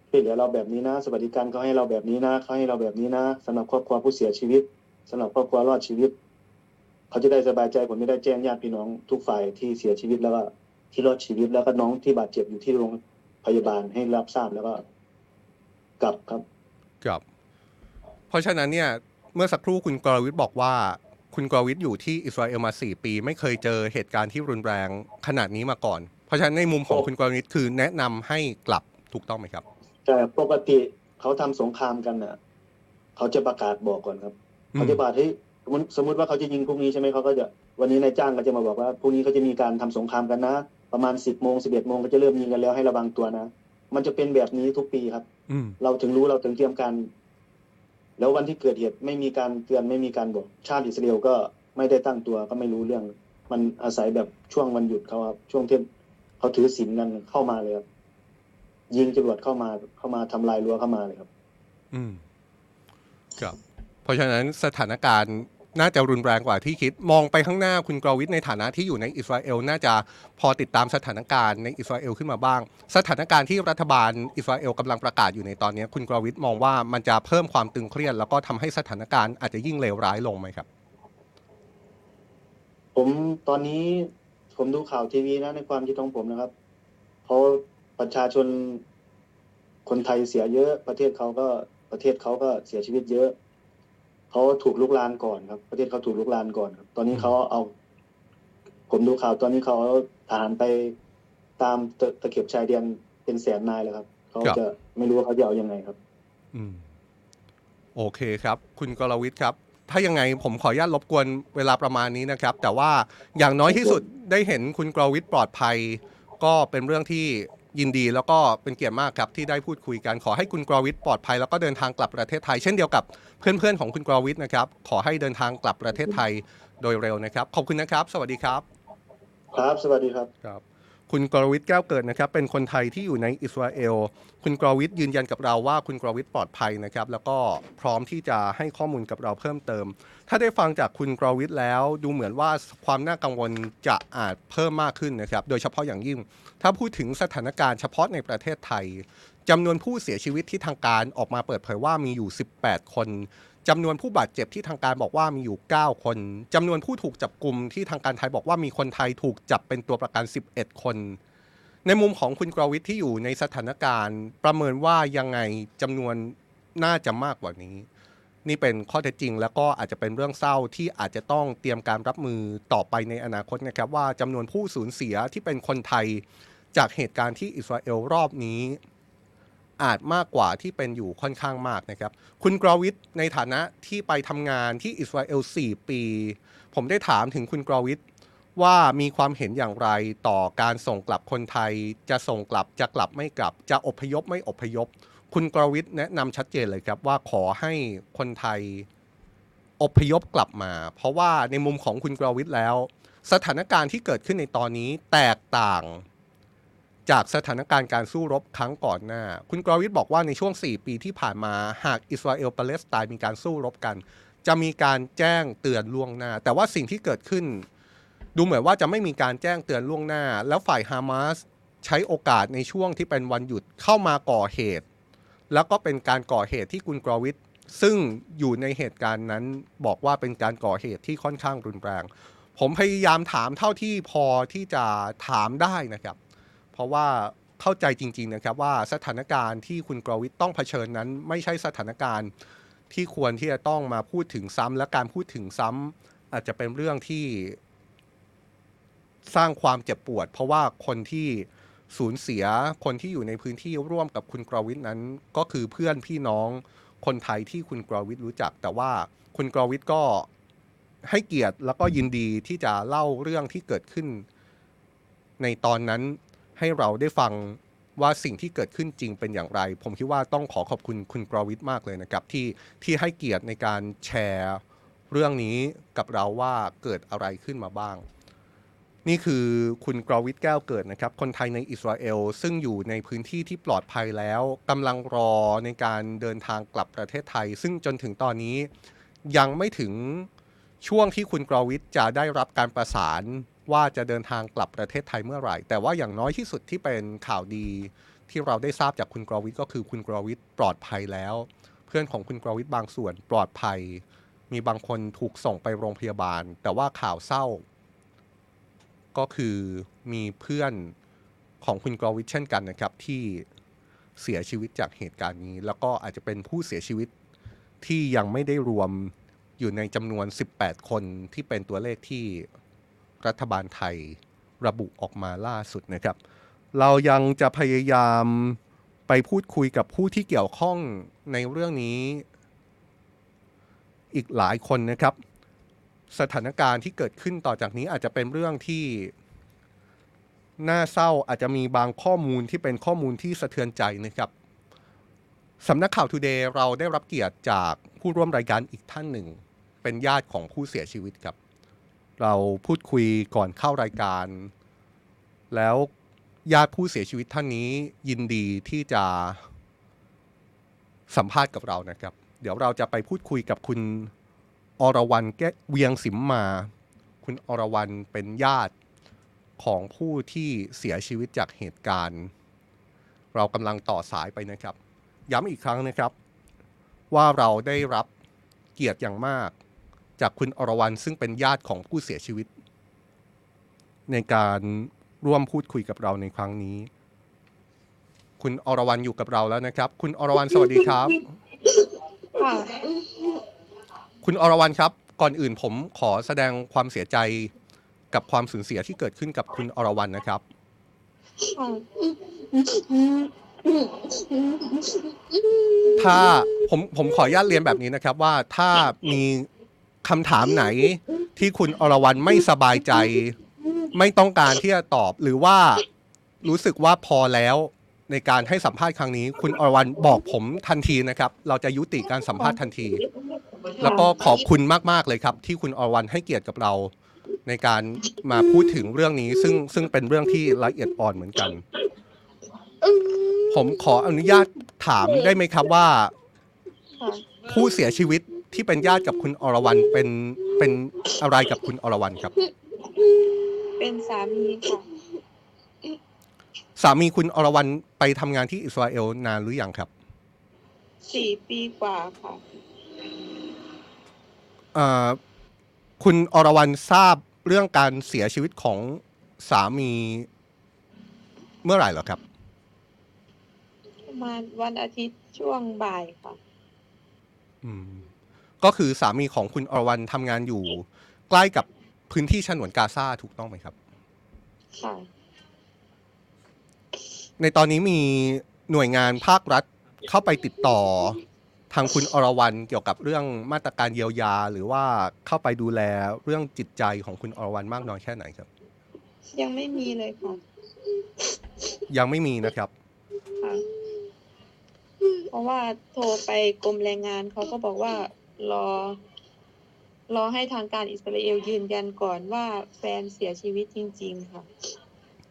ช่วยเหลือเราแบบนี้นะ สวัสดิการเขาให้เราแบบนี้นะเขาให้เราแบบนี้นะสำหรับครอบครัวผู้เสียชีวิตสำหรับครอบครัวรอดชีวิต เขาจะได้สบายใจผมจะได้แจ้งญาติพี่น้องทุกฝ่ายที่เสียชีวิตแล้วก็ ที่รอดชีวิตแล้วก็น้องที่บาดเจ็บอยู่ที่โรงพยาบาลให้รับทราบแล้วก็กลับครับครับ เพราะฉะนั้นเนี่ย เมื่อสักครู่คุณกรวิทย์บอกว่า คุณกรวิทย์อยู่ที่อิสราเอลมา4ปี ไม่เคยเจอเหตุการณ์ที่รุนแรงขนาดนี้มาก่อน เพราะฉะนั้นในมุมของคุณกรวิทย์คือแนะนำให้กลับถูกต้องไหมครับ แต่ปกติเขาทำสงครามกันน่ะเขาจะประกาศบอกก่อนครับอืมเขาจะประกาศให้สมมติสมมติว่าเขาจะยิงพรุ่งนี้ใช่ไหมเขาก็จะวันนี้นายจ้างก็จะมาบอกว่าพรุ่งนี้เขาจะมีการทำสงครามกันนะ ประมาณสิบโมงสิบเอ็ดโมงก็จะเริ่มยิงกันแล้วให้ระวังตัวนะ มันจะเป็นแบบนี้ทุกปีครับ อืมเราถึงรู้เราถึงเตรียมการ แล้ววันที่เกิดเหตุไม่มีการเตือนไม่มีการบอก ชาติอิสราเอลก็ไม่ได้ตั้งตัวก็ไม่รู้เรื่อง มันอาศัยแบบช่วงวันหยุดเขาครับช่วงที่เขาถือศีลกันเข้ามาเลยครับ ยิงจรวดเข้ามาเข้ามาทำลายรั้วเข้ามาเลยครับ อืมครับ เพราะฉะนั้นสถานการณ์ น่าจะรุนแรงกว่าที่คิด มองไปข้างหน้าคุณกรวิทในฐานะที่อยู่ในอิสราเอลน่าจะพอติดตามสถานการณ์ในอิสราเอลขึ้นมาบ้าง สถานการณ์ที่รัฐบาลอิสราเอลกำลังประกาศอยู่ในตอนนี้ คุณกรวิทมองว่ามันจะเพิ่มความตึงเครียด แล้วก็ทำให้สถานการณ์อาจจะยิ่งเลวร้ายลงไหมครับ ผมตอนนี้ผมดูข่าวทีวีนะในความคิดของผมนะครับเขาประชาชนคนไทยเสียเยอะ ประเทศเขาก็ประเทศเขาก็เสียชีวิตเยอะ เขาถูกลุกลานก่อนครับ ประเทศเขาถูกลุกลานก่อนครับ ตอนนี้เขาเอา ผมดูข่าวตอนนี้เขาเอาทหารไปตามตะตะเข็บชายแดนเป็นแสนนายแล้วครับเขาครับจะไม่รู้ว่าเขาจะเอายังไงครับ อืม โอเคครับ คุณกรวิทย์ครับ ถ้ายังไงผมขออนุญาตรบกวนเวลาประมาณนี้นะครับ แต่ว่าอย่างน้อยที่สุดได้เห็นคุณกรวิทย์ปลอดภัย ก็เป็นเรื่องที่ ยินดีแล้วก็เป็นเกียรติมากครับที่ได้พูดคุยกันขอให้คุณกรวิทย์ปลอดภัยแล้วก็เดินทางกลับประเทศไทย เช่นเดียวกับเพื่อนๆของคุณกรวิทย์นะครับ ขอให้เดินทางกลับประเทศไทยโดยเร็วนะครับ ขอบคุณนะครับ สวัสดีครับ ครับสวัสดีครับครับ คุณกรวิทย์แก้วเกิดนะครับ เป็นคนไทยที่อยู่ในอิสราเอล คุณกรวิทย์ยืนยันกับเราว่าคุณกรวิทย์ปลอดภัยนะครับ แล้วก็พร้อมที่จะให้ข้อมูลกับเราเพิ่มเติม ถ้าได้ฟังจากคุณกรวิทย์แล้ว ดูเหมือนว่าความน่ากังวลจะอาจเพิ่มมากขึ้นนะครับ โดยเฉพาะอย่างยิ่ง ถ้าพูดถึงสถานการณ์เฉพาะในประเทศไทยจำนวนผู้เสียชีวิตที่ทางการออกมาเปิดเผยว่ามีอยู่ 18 คนจำนวนผู้บาดเจ็บที่ทางการบอกว่ามีอยู่ 9 คนจำนวนผู้ถูกจับกลุ่มที่ทางการไทยบอกว่ามีคนไทยถูกจับเป็นตัวประกัน 11 คน ในมุมของคุณกรวิทย์ที่อยู่ในสถานการณ์ ประเมินว่ายังไงจำนวนน่าจะมากกว่านี้ นี่เป็นข้อเท็จจริง แล้วก็อาจจะเป็นเรื่องเศร้าที่อาจจะต้องเตรียมการรับมือต่อไปในอนาคตนะครับว่าจำนวนผู้สูญเสียที่เป็นคนไทย จากเหตุการณ์ที่อิสราเอลรอบนี้ อาจมากกว่าที่เป็นอยู่ค่อนข้างมากนะครับ คุณกรวิทในฐานะที่ไปทำงานที่อิสราเอล 4 ปี ผมได้ถามถึงคุณกรวิทว่ามีความเห็นอย่างไรต่อการส่งกลับคนไทย จะส่งกลับจะกลับไม่กลับ จะอพยพไม่อพยพ คุณกรวิทแนะนำชัดเจนเลยครับว่าขอให้คนไทยอพยพกลับมา เพราะว่าในมุมของคุณกรวิทแล้ว สถานการณ์ที่เกิดขึ้นในตอนนี้แตกต่าง จากสถานการณ์การสู้รบครั้งก่อนหน้า คุณกรวิทย์บอกว่าในช่วง 4 ปีที่ผ่านมาหากอิสราเอลปาเลสไตน์มีการสู้รบกัน จะมีการแจ้งเตือนล่วงหน้า แต่ว่าสิ่งที่เกิดขึ้น ดูเหมือนว่าจะไม่มีการแจ้งเตือนล่วงหน้า แล้วฝ่ายฮามาสใช้โอกาสในช่วงที่เป็นวันหยุดเข้ามาก่อเหตุ แล้วก็เป็นการก่อเหตุที่คุณกรวิทย์ซึ่งอยู่ในเหตุการณ์นั้นบอกว่าเป็นการก่อเหตุที่ค่อนข้างรุนแรง ผมพยายามถามเท่าที่พอที่จะถามได้นะครับ ราะว่าเข้าใจจริงๆนะครับว่าสถานการณ์ที่คุณกรวิทต้องเผชิญนั้น ไม่ใช่สถานการณ์ที่ควรที่จะต้องมาพูดถึงซ้ำและการพูดถึงซ้ำอาจจะเป็นเรื่องที่สร้างความเจ็บปวด เพราะว่าคนที่สูญเสียคนที่อยู่ในพื้นที่ร่วมกับคุณกรวิทนั้น ก็คือเพื่อนพี่น้องคนไทยที่คุณกรวิทรู้จัก แต่ว่าคุณกรวิทก็ให้เกียรติแล้วก็ยินดีที่จะเล่าเรื่องที่เกิดขึ้น ในตอนนั้น ให้เราได้ฟังว่าสิ่งที่เกิดขึ้นจริงเป็นอย่างไร ผมคิดว่าต้องขอขอบคุณคุณกรวิทมากเลยนะครับ ที่ที่ให้เกียรติในการแชร์เรื่องนี้กับเราว่าเกิดอะไรขึ้นมาบ้าง นี่คือคุณกรวิทแก้วเกิดนะครับ คนไทยในอิสราเอลซึ่งอยู่ในพื้นที่ที่ปลอดภัยแล้วกำลังรอในการเดินทางกลับประเทศไทย ซึ่งจนถึงตอนนี้ยังไม่ถึงช่วงที่คุณกรวิทจะได้รับการประสาน ว่าจะเดินทางกลับประเทศไทยเมื่อไหร่ แต่ว่าอย่างน้อยที่สุดที่เป็นข่าวดีที่เราได้ทราบจากคุณกรวิทย์ก็คือคุณกรวิทย์ปลอดภัยแล้ว เพื่อนของคุณกรวิทย์บางส่วนปลอดภัย มีบางคนถูกส่งไปโรงพยาบาล แต่ว่าข่าวเศร้า ก็คือมีเพื่อนของคุณกรวิทย์เช่นกันนะครับที่เสียชีวิตจากเหตุการณ์นี้ แล้วก็อาจจะเป็นผู้เสียชีวิตที่ยังไม่ได้รวมอยู่ในจำนวน 18 คนที่เป็นตัวเลขที่ รัฐบาลไทยระบุออกมาล่าสุดนะครับ เรายังจะพยายามไปพูดคุยกับผู้ที่เกี่ยวข้องในเรื่องนี้ อีกหลายคนนะครับ สถานการณ์ที่เกิดขึ้นต่อจากนี้อาจจะเป็นเรื่องที่น่าเศร้าอาจจะมีบางข้อมูลที่เป็นข้อมูลที่สะเทือนใจนะครับสำนักข่าวทูเดย์เราได้รับเกียรติจากผู้ร่วมรายการอีกท่านหนึ่ง เป็นญาติของผู้เสียชีวิตครับ เราพูดคุยก่อนเข้ารายการ แล้วญาติผู้เสียชีวิตท่านนี้ยินดีที่จะสัมภาษณ์กับเรานะครับ เดี๋ยวเราจะไปพูดคุยกับคุณอรวรรณแก้วเวียงสิมมา คุณอรวรรณเป็นญาติของผู้ที่เสียชีวิตจากเหตุการณ์ เรากำลังต่อสายไปนะครับ ย้ำอีกครั้งนะครับ ว่าเราได้รับเกียรติอย่างมาก จากคุณอรวรรณซึ่งเป็นญาติของผู้เสียชีวิต ในการร่วมพูดคุยกับเราในครั้งนี้ คุณอรวรรณอยู่กับเราแล้วนะครับ คุณอรวรรณสวัสดีครับ ค่ะคุณอรวรรณครับ ก่อนอื่นผมขอแสดงความเสียใจกับความสูญเสียที่เกิดขึ้นกับคุณอรวรรณนะครับ ถ้าผมผมขออนุญาตเรียนแบบนี้นะครับว่าถ้ามี คำถามไหนที่คุณอรวรรณไม่สบายใจ ไม่ต้องการที่จะตอบหรือว่ารู้สึกว่าพอแล้วในการให้สัมภาษณ์ครั้งนี้ คุณอรวรรณบอกผมทันทีนะครับ เราจะยุติการสัมภาษณ์ทันที แล้วก็ขอบคุณมากๆเลยครับ ที่คุณอรวรรณให้เกียรติกับเรา ในการมาพูดถึงเรื่องนี้ ซึ่งซึ่งเป็นเรื่องที่ละเอียดอ่อนเหมือนกัน ผมขออนุญาตถามได้ไหมครับว่า ผู้เสียชีวิต ที่เป็นญาติกับคุณอรวรรณเป็นเป็นอะไรกับคุณอรวรรณครับ เป็นสามีค่ะสามีคุณอรวรรณไปทำงานที่อิสราเอลนานหรือยังครับสี่ปีกว่าค่ะ เอ่อคุณอรวรรณทราบเรื่องการเสียชีวิตของสามีเมื่อไหร่เหรอครับ ประมาณวันอาทิตย์ช่วงบ่ายค่ะ อืม ก็คือสามีของคุณอรวรรณทำงานอยู่ ใกล้กับพื้นที่ฉนวนกาซาถูกต้องไหมครับค่ะในตอนนี้มีหน่วยงานภาครัฐเข้าไปติดต่อทางคุณอรวรรณเกี่ยวกับเรื่องมาตรการเยียวยา หรือว่าเข้าไปดูแลเรื่องจิตใจของคุณอรวรรณมากน้อยแค่ไหนครับ ยังไม่มีเลยค่ะยังไม่มีนะครับ ค่ะ เพราะว่าโทรไปกรมแรงงานเขาก็บอกว่า รอ รอให้ทางการอิสราเอลยืนยันก่อนว่าแฟนเสียชีวิตจริง ๆ ค่ะ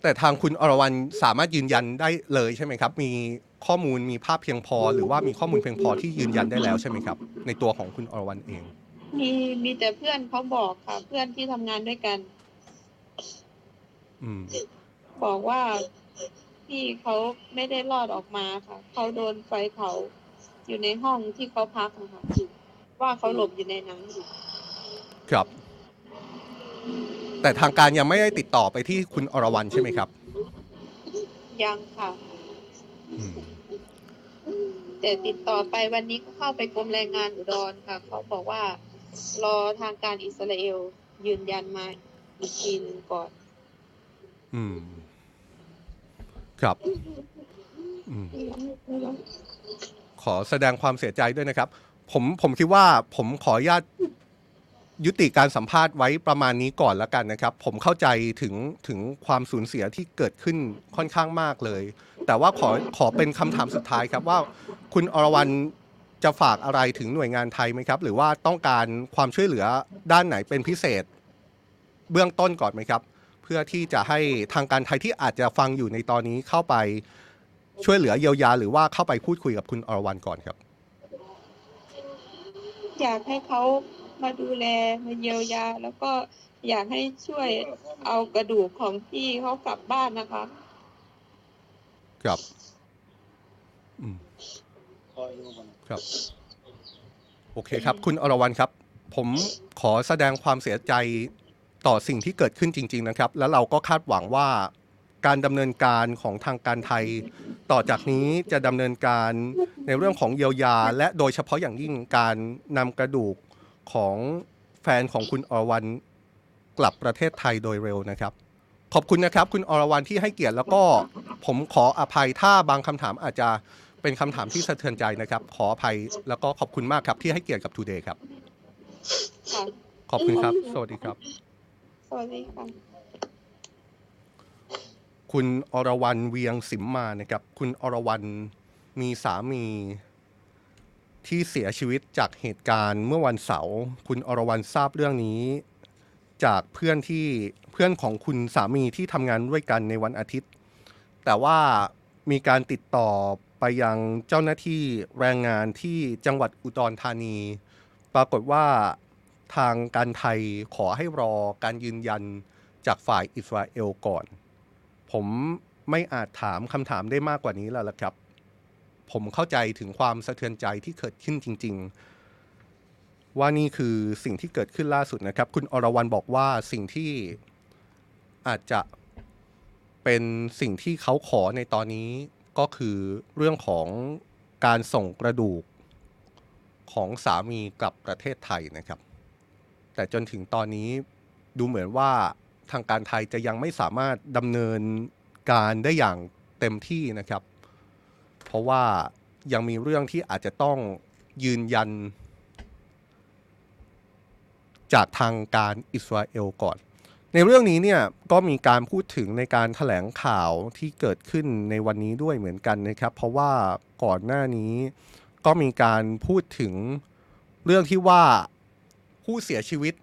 แต่ทางคุณอรวรรณสามารถยืนยันได้เลยใช่ไหมครับ มีข้อมูลมีภาพเพียงพอ หรือว่ามีข้อมูลเพียงพอที่ยืนยันได้แล้วใช่ไหมครับ ในตัวของคุณอรวรรณเอง มีมีแต่เพื่อนเขาบอกค่ะ เพื่อนที่ทำงานด้วยกัน อืม บอกว่าพี่เขาไม่ได้รอดออกมาค่ะ เขาโดนไฟเผาอยู่ในห้องที่เขาพักนะคะ ว่าเขาหลบอยู่ในนั้นครับ แต่ทางการยังไม่ได้ติดต่อไปที่คุณอรวรรณใช่ไหมครับ ยังค่ะ อืม แต่ติดต่อไปวันนี้ก็เข้าไปกรมแรงงานอุดรค่ะ เขาบอกว่า รอทางการอิสราเอลยืนยันมาอีกทีหนึงก่อน อืม ครับ อืม ขอแสดงความเสียใจด้วยนะครับ ผมผมคิดว่าผมขออนุญาตยุติการสัมภาษณ์ไว้ประมาณนี้ก่อนแล้วกันนะครับ ผมเข้าใจถึงถึงความสูญเสียที่เกิดขึ้นค่อนข้างมากเลย แต่ว่าขอขอเป็นคำถามสุดท้ายครับว่า คุณอรวรรณจะฝากอะไรถึงหน่วยงานไทยไหมครับ หรือว่าต้องการความช่วยเหลือด้านไหนเป็นพิเศษ เบื้องต้นก่อนไหมครับ เพื่อที่จะให้ทางการไทยที่อาจจะฟังอยู่ในตอนนี้เข้าไปช่วยเหลือเยียวยา หรือว่าเข้าไปพูดคุยกับคุณอรวรรณก่อนครับ อยากให้เขามาดูแลมาเยียวยา แล้วก็อยากให้ช่วยเอากระดูกของพี่เขากลับบ้านนะคะ ครับอืมครับ โอเคครับ คุณอรวรรณครับ ผมขอแสดงความเสียใจต่อสิ่งที่เกิดขึ้นจริง ๆ นะครับ แล้วเราก็คาดหวังว่า การดำเนินการของทางการไทย ต่อจากนี้จะดำเนินการในเรื่องของเยียวยา และโดยเฉพาะอย่างยิ่งการนำกระดูกของแฟนของคุณอรวรรณกลับประเทศไทยโดยเร็วนะครับ ขอบคุณนะครับ คุณอรวรรณที่ให้เกียรติแล้วก็ผมขออภัยถ้าบางคำถามอาจจะเป็นคำถามที่สะเทือนใจนะครับ ขออภัยแล้วก็ขอบคุณมากครับที่ให้เกียรติกับ Today ครับค่ะขอบคุณครับ สวัสดีครับ สวัสดีค่ะ คุณอรวรรณเวียงสิมมานะครับคุณอรวรรณมีสามีที่เสียชีวิตจากเหตุการณ์เมื่อวันเสาร์คุณอรวรรณทราบเรื่องนี้ จากเพื่อนที่เพื่อนของคุณสามีที่ทำงานด้วยกันในวันอาทิตย์ แต่ว่ามีการติดต่อไปยังเจ้าหน้าที่แรงงานที่จังหวัดอุดรธานี ปรากฏว่าทางการไทยขอให้รอการยืนยันจากฝ่ายอิสราเอลก่อน ผมไม่อาจถามคำถามได้มากกว่านี้แล้วละครับ ผมเข้าใจถึงความสะเทือนใจที่เกิดขึ้นจริง ๆ ว่านี่คือสิ่งที่เกิดขึ้นล่าสุดนะครับ คุณอรวรรณบอกว่าสิ่งที่อาจจะเป็นสิ่งที่เขาขอในตอนนี้ก็คือเรื่องของการส่งกระดูกของสามีกลับประเทศไทยนะครับ แต่จนถึงตอนนี้ดูเหมือนว่า ทางการไทยจะยังไม่สามารถดำเนินการได้อย่างเต็มที่นะครับ เพราะว่ายังมีเรื่องที่อาจจะต้องยืนยัน จากทางการอิสราเอลก่อน ในเรื่องนี้เนี่ยก็มีการพูดถึงในการถแถลงข่าวที่เกิดขึ้นในวันนี้ด้วยเหมือนกันนะครับ เพราะว่าก่อนหน้านี้ก็มีการพูดถึงเรื่องที่ว่าผู้เสียชีวิต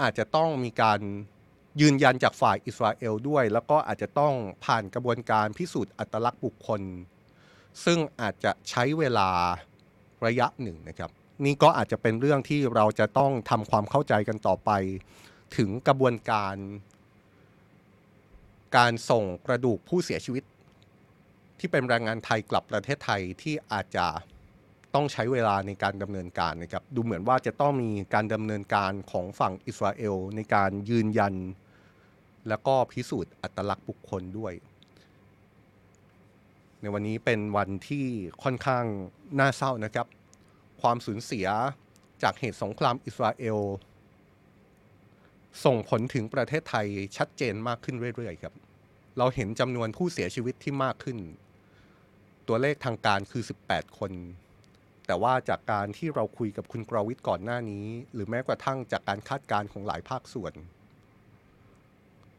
อาจจะต้องมีการ ยืนยันจากฝ่ายอิสราเอลด้วย แล้วก็อาจจะต้องผ่านกระบวนการพิสูจน์อัตลักษณ์บุคคล ซึ่งอาจจะใช้เวลาระยะหนึ่งนะครับ นี่ก็อาจจะเป็นเรื่องที่เราจะต้องทำความเข้าใจกันต่อไป ถึงกระบวนการ การส่งกระดูกผู้เสียชีวิต ที่เป็นแรงงานไทยกลับประเทศไทยที่อาจจะต้องใช้เวลาในการดำเนินการนะครับ ดูเหมือนว่าจะต้องมีการดำเนินการของฝั่งอิสราเอลในการยืนยัน แล้วก็พิสูจน์อัตลักษณ์บุคคลด้วย ในวันนี้เป็นวันที่ค่อนข้างน่าเศร้านะครับ ความสูญเสียจากเหตุสงครามอิสราเอล ส่งผลถึงประเทศไทยชัดเจนมากขึ้นเรื่อยๆครับ เราเห็นจำนวนผู้เสียชีวิตที่มากขึ้น ตัวเลขทางการคือ 18 คน แต่ว่าจากการที่เราคุยกับคุณกรวิทย์ก่อนหน้านี้ หรือแม้กระทั่งจากการคาดการณ์ของหลายภาคส่วน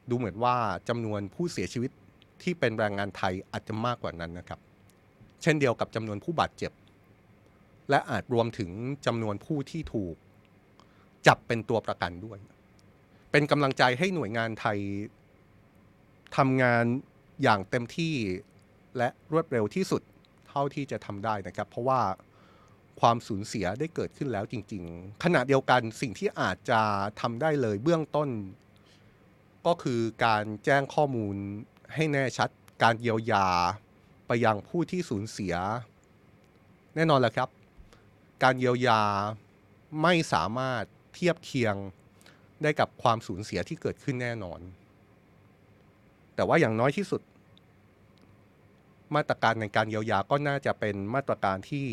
ดูเหมือนว่าจำนวนผู้เสียชีวิตที่เป็นแรงงานไทยอาจจะมากกว่านั้นนะครับ เช่นเดียวกับจำนวนผู้บาดเจ็บ และอาจรวมถึงจำนวนผู้ที่ถูก จับเป็นตัวประกันด้วย เป็นกำลังใจให้หน่วยงานไทยทำงานอย่างเต็มที่และรวดเร็วที่สุดเท่าที่จะทำได้นะครับ เพราะว่าความสูญเสียได้เกิดขึ้นแล้วจริง ๆ ขณะเดียวกันสิ่งที่อาจจะทำได้เลยเบื้องต้น ก็คือการแจ้งข้อมูลให้แน่ชัดการเยียวยาไปยังผู้ที่สูญเสีย แน่นอนแหละครับ การเยียวยาไม่สามารถเทียบเคียงได้กับความสูญเสียที่เกิดขึ้นแน่นอน แต่ว่าอย่างน้อยที่สุด มาตรการในการเยียวยาก็น่าจะเป็นมาตรการที่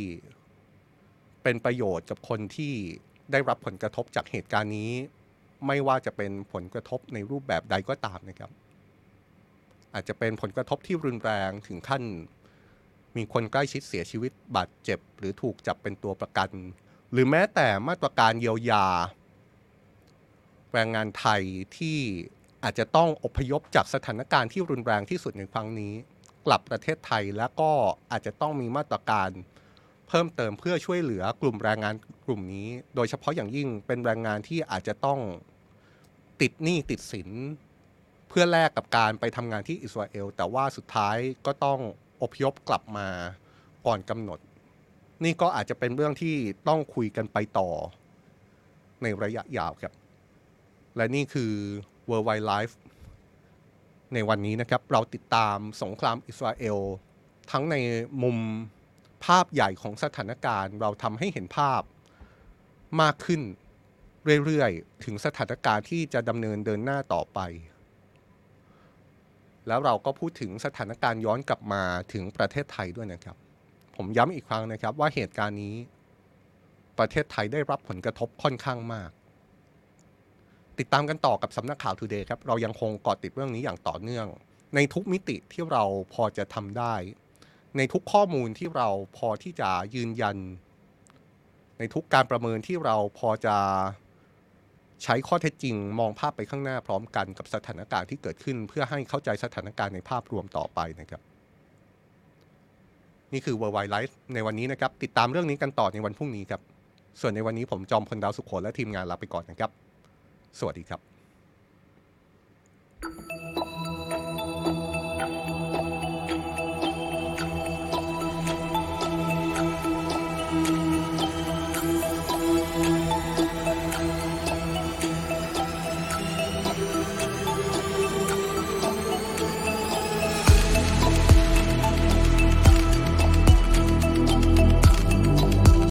เป็นประโยชน์กับคนที่ได้รับผลกระทบจากเหตุการณ์นี้ ไม่ว่าจะเป็นผลกระทบในรูปแบบใดก็ตามนะครับ อาจจะเป็นผลกระทบที่รุนแรงถึงขั้น มีคนใกล้ชิดเสียชีวิตบาดเจ็บ หรือถูกจับเป็นตัวประกัน หรือแม้แต่มาตรการเยียวยา แรงงานไทยที่อาจจะต้องอพยพจากสถานการณ์ที่รุนแรงที่สุดในครั้งนี้ กลับประเทศไทยแล้วก็อาจจะต้องมีมาตรการ เพิ่มเติมเพื่อช่วยเหลือกลุ่มแรงงานกลุ่มนี้ โดยเฉพาะอย่างยิ่งเป็นแรงงานที่อาจจะต้องติดหนี้ติดสิน เพื่อแลกกับการไปทำงานที่อิสราเอล แต่ว่าสุดท้ายก็ต้องอพยพกลับมาก่อนกำหนด นี่ก็อาจจะเป็นเรื่องที่ต้องคุยกันไปต่อ ในระยะยาวครับ และนี่คือ World Wide Life ในวันนี้นะครับ เราติดตามสงครามอิสราเอล ทั้งในมุม ภาพใหญ่ของสถานการณ์ เราทำให้เห็นภาพมากขึ้นเรื่อยๆ ถึงสถานการณ์ที่จะดำเนินเดินหน้าต่อไป แล้วเราก็พูดถึงสถานการณ์ย้อนกลับมาถึงประเทศไทยด้วยนะครับ ผมย้ำอีกครั้งนะครับว่าเหตุการณ์นี้ ประเทศไทยได้รับผลกระทบค่อนข้างมาก ติดตามกันต่อกับสำนักข่าว Today ครับ เรายังคงเกาะติดเรื่องนี้อย่างต่อเนื่อง ในทุกมิติที่เราพอจะทำได้ ในทุกข้อมูลที่เราพอที่จะยืนยัน ในทุกการประเมินที่เราพอจะใช้ข้อเท็จจริง มองภาพไปข้างหน้าพร้อมกันกับสถานการณ์ที่เกิดขึ้น เพื่อให้เข้าใจสถานการณ์ในภาพรวมต่อไปนะครับ นี่คือ World Wide Life ในวันนี้นะครับ ติดตามเรื่องนี้กันต่อในวันพรุ่งนี้ครับ ส่วนในวันนี้ผมจอมพลดาวสุขโขและทีมงานลาไปก่อนนะครับ สวัสดีครับ